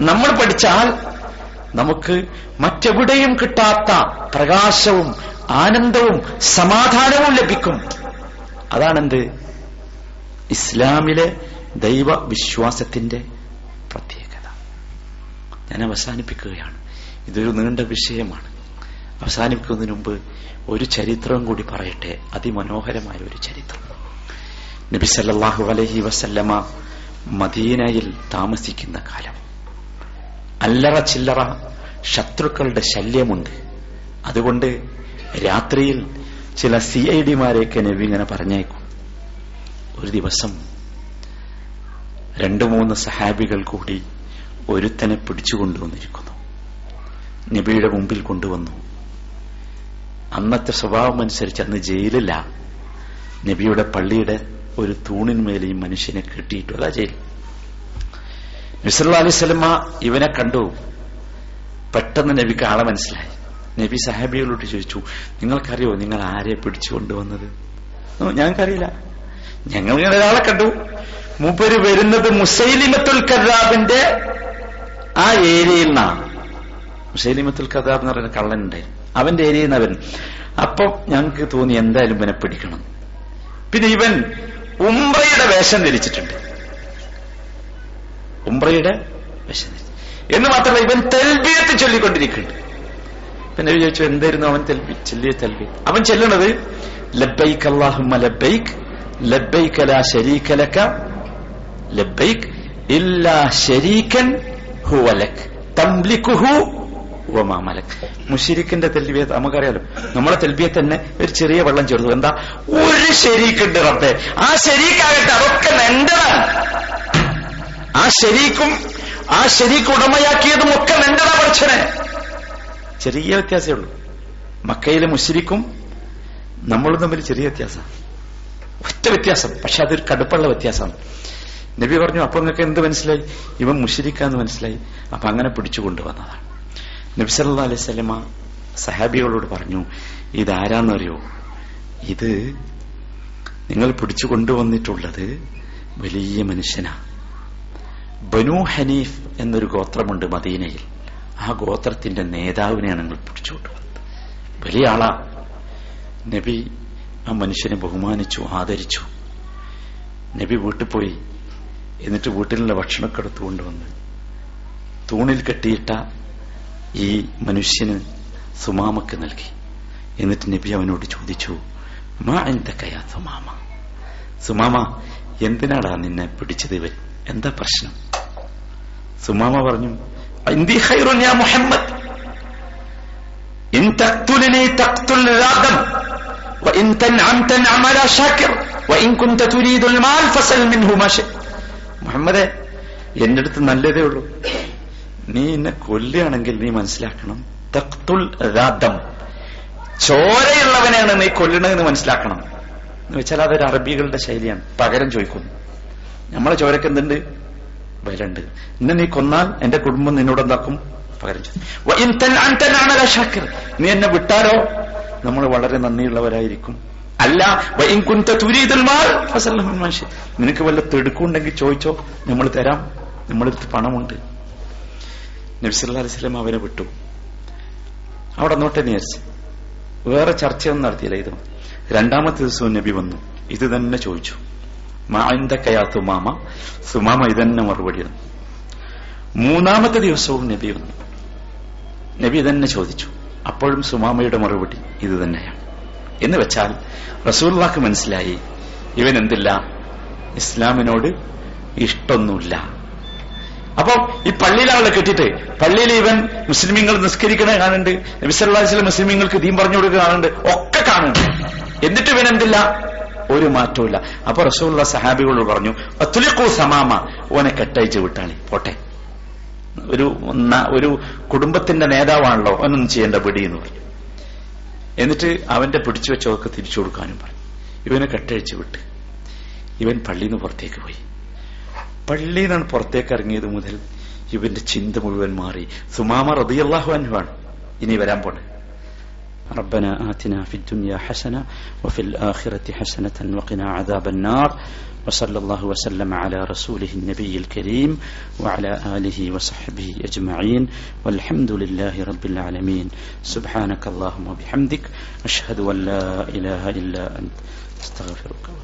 നമ്മൾ പഠിച്ചാൽ നമുക്ക് മറ്റെവിടെയും കിട്ടാത്ത പ്രകാശവും ആനന്ദവും സമാധാനവും ലഭിക്കും. അതാണെന്ത്? ഇസ്ലാമിലെ ദൈവവിശ്വാസത്തിന്റെ പ്രത്യേകത. ഞാൻ അവസാനിപ്പിക്കുകയാണ്. ഇതൊരു നീണ്ട വിഷയമാണ്. അവസാനിപ്പിക്കുന്നതിന് മുമ്പ് ഒരു ചരിത്രം കൂടി പറയട്ടെ. അതിമനോഹരമായ ഒരു ചരിത്രം. നബി സല്ലല്ലാഹു അലൈഹി വസല്ലമ മദീനയിൽ താമസിക്കുന്ന കാലം. അല്ലറ ചില്ലറ ശത്രുക്കളുടെ ശല്യമുണ്ട്. അതുകൊണ്ട് രാത്രിയിൽ ചില സി ഐ ഡിമാരെയൊക്കെ നബി ഇങ്ങനെ പറഞ്ഞേക്കും. ഒരു ദിവസം രണ്ടു മൂന്ന് സഹാബികൾ കൂടി ഒരുത്തനെ പിടിച്ചുകൊണ്ടുവന്നിരിക്കുന്നു നബിയുടെ മുമ്പിൽ കൊണ്ടുവന്നു. അന്നത്തെ സ്വഭാവം അനുസരിച്ച് അന്ന് ജയിലില്ല. നബിയുടെ പള്ളിയുടെ ഒരു തൂണിന്മേൽ ഈ മനുഷ്യനെ കെട്ടിയിട്ടു അതാ ജയിൽ നബിസല്ലാ അലിസ്ലമ ഇവനെ കണ്ടു. പെട്ടെന്ന് നബിക്ക് ആളെ മനസ്സിലായി. നബി സഹാബികളോട് ചോദിച്ചു നിങ്ങൾക്കറിയോ നിങ്ങൾ ആരെ പിടിച്ചുകൊണ്ടുവന്നത് ഞങ്ങൾക്കറിയില്ല. ഞങ്ങൾ ഇങ്ങനെ ഒരാളെ കണ്ടു. മൂപ്പര് വരുന്നത് മുസൈലിമത്തുൽ കദാബിന്റെ ആ ഏരിയയിൽ നിന്നാണ്. മുസൈലിമത്തുൽ കദാബ് എന്ന് പറയുന്ന കള്ളനുണ്ടായിരുന്നു അവന്റെ ഏരിയയിൽ നിന്ന് അവൻ അപ്പം ഞങ്ങൾക്ക് തോന്നി എന്തായാലും ഇവനെ പിടിക്കണം. പിന്നെ ഇവൻ ഉംറയുടെ വേഷം ധരിച്ചിട്ടുണ്ട്. ഉംറയുടെ വേഷം എന്ന് മാത്രമല്ല ഇവൻ തെൽബിയത്ത് ചൊല്ലിക്കൊണ്ടിരിക്കുന്നുണ്ട്. പിന്നെ ചോദിച്ചു എന്തായിരുന്നു അവൻ തെൽബി? ചെല്ലിയ തെൽബി അവൻ ചെല്ലണത് ലബൈക്ക് അള്ളാഹുമ്മ ലബൈക്ക് ലബൈക്ക് ലാ ശരീക ലക ലബൈക്ക് ഇല്ലാ ശരീകൻ ഹുവ ലക് തംലിക്കുഹു മലക് മുഷിരിക്കിന്റെ തെൽബിയത്ത് നമുക്കറിയാലോ. നമ്മളെ തെൽബിയത്ത് തന്നെ ഒരു ചെറിയ വെള്ളം ചേർത്തു. എന്താ? ഒരു ശരീക്കുണ്ട് റബ്ബെ. ആ ശരീക്കാകട്ടെ അതൊക്കെ എന്റെതാണ് ആ ശരീക്കും ആ ശരീക്ക് ഉടമയാക്കിയതും ഒക്കെ എന്റെതാ പഠിച്ചനെ ചെറിയ വ്യത്യാസമേ ഉള്ളൂ. മക്കയിലെ മുഷിരിക്കും നമ്മളും തമ്മിൽ ചെറിയ വ്യത്യാസം. ഒറ്റ വ്യത്യാസം പക്ഷെ അതൊരു കടുപ്പുള്ള വ്യത്യാസമാണ്. നബി പറഞ്ഞു അപ്പൊ നിങ്ങൾക്ക് എന്ത് മനസ്സിലായി? ഇവൻ മുഷിരിക്കാന്ന് മനസ്സിലായി. അപ്പൊ അങ്ങനെ പിടിച്ചു കൊണ്ടുവന്നതാണ്. നബി സല്ലാ അലൈഹി സ്വലമ സഹാബികളോട് പറഞ്ഞു ഇതാരാന്നറിയോ? ഇത് നിങ്ങൾ പിടിച്ചു കൊണ്ടുവന്നിട്ടുള്ളത് വലിയ മനുഷ്യനാ. ബനു ഹനീഫ് എന്നൊരു ഗോത്രമുണ്ട് മദീനയിൽ. ആ ഗോത്രത്തിന്റെ നേതാവിനെയാണ് നിങ്ങൾ പിടിച്ചു കൊണ്ടുവന്നത്. വലിയ ആളാ. നബി ആ മനുഷ്യനെ ബഹുമാനിച്ചു ആദരിച്ചു. നബി വീട്ടിൽ പോയി എന്നിട്ട് വീട്ടിലുള്ള ഭക്ഷണമൊക്കെ എടുത്തു കൊണ്ടുവന്ന് തൂണിൽ കെട്ടിയിട്ട ഈ മനുഷ്യന് സുമാമക്ക് നൽകി. എന്നിട്ട് നബി അവനോട് ചോദിച്ചു മാ എന്തൊക്കെയാ സുമാമ? സുമാമ എന്തിനാടാ നിന്നെ പിടിച്ചത് ഇവൻ? എന്താ പ്രശ്നം? സുമാമ പറഞ്ഞു മുഹമ്മദ് എന്റെ അടുത്ത് നല്ലതേ ഉള്ളൂ. നീ എന്നെ കൊല്ലുകയാണെങ്കിൽ നീ മനസ്സിലാക്കണം. തക്തുൽ രാദം ചോരയുള്ളവനെയാണ് നീ കൊല്ലണതെന്ന് മനസ്സിലാക്കണം. എന്ന് വെച്ചാൽ അതൊരു അറബികളുടെ ശൈലിയാണ്. പകരം ചോദിക്കുന്നു. നമ്മളെ ചോരക്ക് എന്തുണ്ട്? വിലുണ്ട് എന്നെ നീ കൊന്നാൽ എന്റെ കുടുംബം നിന്നോട് എന്താക്കും? പകരം ചോദിക്കും. നീ എന്നെ വിട്ടാലോ? നമ്മൾ വളരെ നന്ദിയുള്ളവരായിരിക്കും. അല്ല. നിനക്ക് വല്ല തെടുക്കുണ്ടെങ്കിൽ ചോദിച്ചോ. നമ്മൾ തരാം. നമ്മളെടുത്ത് പണമുണ്ട്. നബ്സല്ലാ അലിസ്ലം അവനെ വിട്ടു. അവിടെ നോട്ടെ നേരിച്ച് വേറെ ചർച്ചയൊന്നും നടത്തിയില്ല. ഇത് രണ്ടാമത്തെ ദിവസവും നബി വന്നു. ഇത് തന്നെ ചോദിച്ചു. മാന്തക്കയാ സുമാമ? ഇതന്നെ മറുപടി വന്നു മൂന്നാമത്തെ ദിവസവും നബി വന്നു. നബി തന്നെ ചോദിച്ചു. അപ്പോഴും സുമാമയുടെ മറുപടി ഇത് തന്നെയാണ്. എന്ന് വെച്ചാൽ റസൂല്ലാക്ക് മനസ്സിലായി ഇവൻ എന്തില്ല? ഇസ്ലാമിനോട് ഇഷ്ടൊന്നുമില്ല അപ്പൊ ഈ പള്ളിയിലാളെ കെട്ടിട്ട് പള്ളിയിൽ ഇവൻ മുസ്ലിമീങ്ങൾ നിസ്കരിക്കണേ കാണുന്നുണ്ട്. നബിസല്ലാസിലെ മുസ്ലിമീങ്ങൾക്ക് ദീൻ പറഞ്ഞു കൊടുക്കുക കാണുന്നുണ്ട്. ഒക്കെ കാണുന്നുണ്ട്. എന്നിട്ട് ഇവൻ എന്തില്ല? ഒരു മാറ്റവും അപ്പൊ റസൂള്ള സഹാബികളോട് പറഞ്ഞു അത്തുലിക്കോ സമാമ. ഓനെ കെട്ടയച്ച് വിട്ടാളി. പോട്ടെ. ഒരു ഒരു കുടുംബത്തിന്റെ നേതാവാണല്ലോ. അവനൊന്നും ചെയ്യേണ്ട പിടി എന്ന് പറഞ്ഞു. എന്നിട്ട് അവന്റെ പിടിച്ചു വെച്ചവർക്ക് തിരിച്ചു കൊടുക്കാനും പറഞ്ഞു. ഇവനെ കെട്ടഴിച്ച് വിട്ട്. ഇവൻ പള്ളിയിൽ നിന്ന് പുറത്തേക്ക് പോയി. പള്ളിയിൽ നിന്നാണ് പുറത്തേക്ക് ഇറങ്ങിയത് മുതൽ ഇവന്റെ ചിന്ത മുഴുവൻ മാറി സുമാമ റതിയല്ലാഹു അൻഹുവാണ് ഇനി വരാൻ പോണേ ربنا آتنا في الدنيا حسنة وفي الآخرة حسنة وقنا عذاب النار وصلى الله وسلم على رسوله النبي الكريم وعلى آله وصحبه أجمعين والحمد لله رب العالمين سبحانك اللهم وبحمدك أشهد أن لا إله إلا أنت استغفرك وأتوب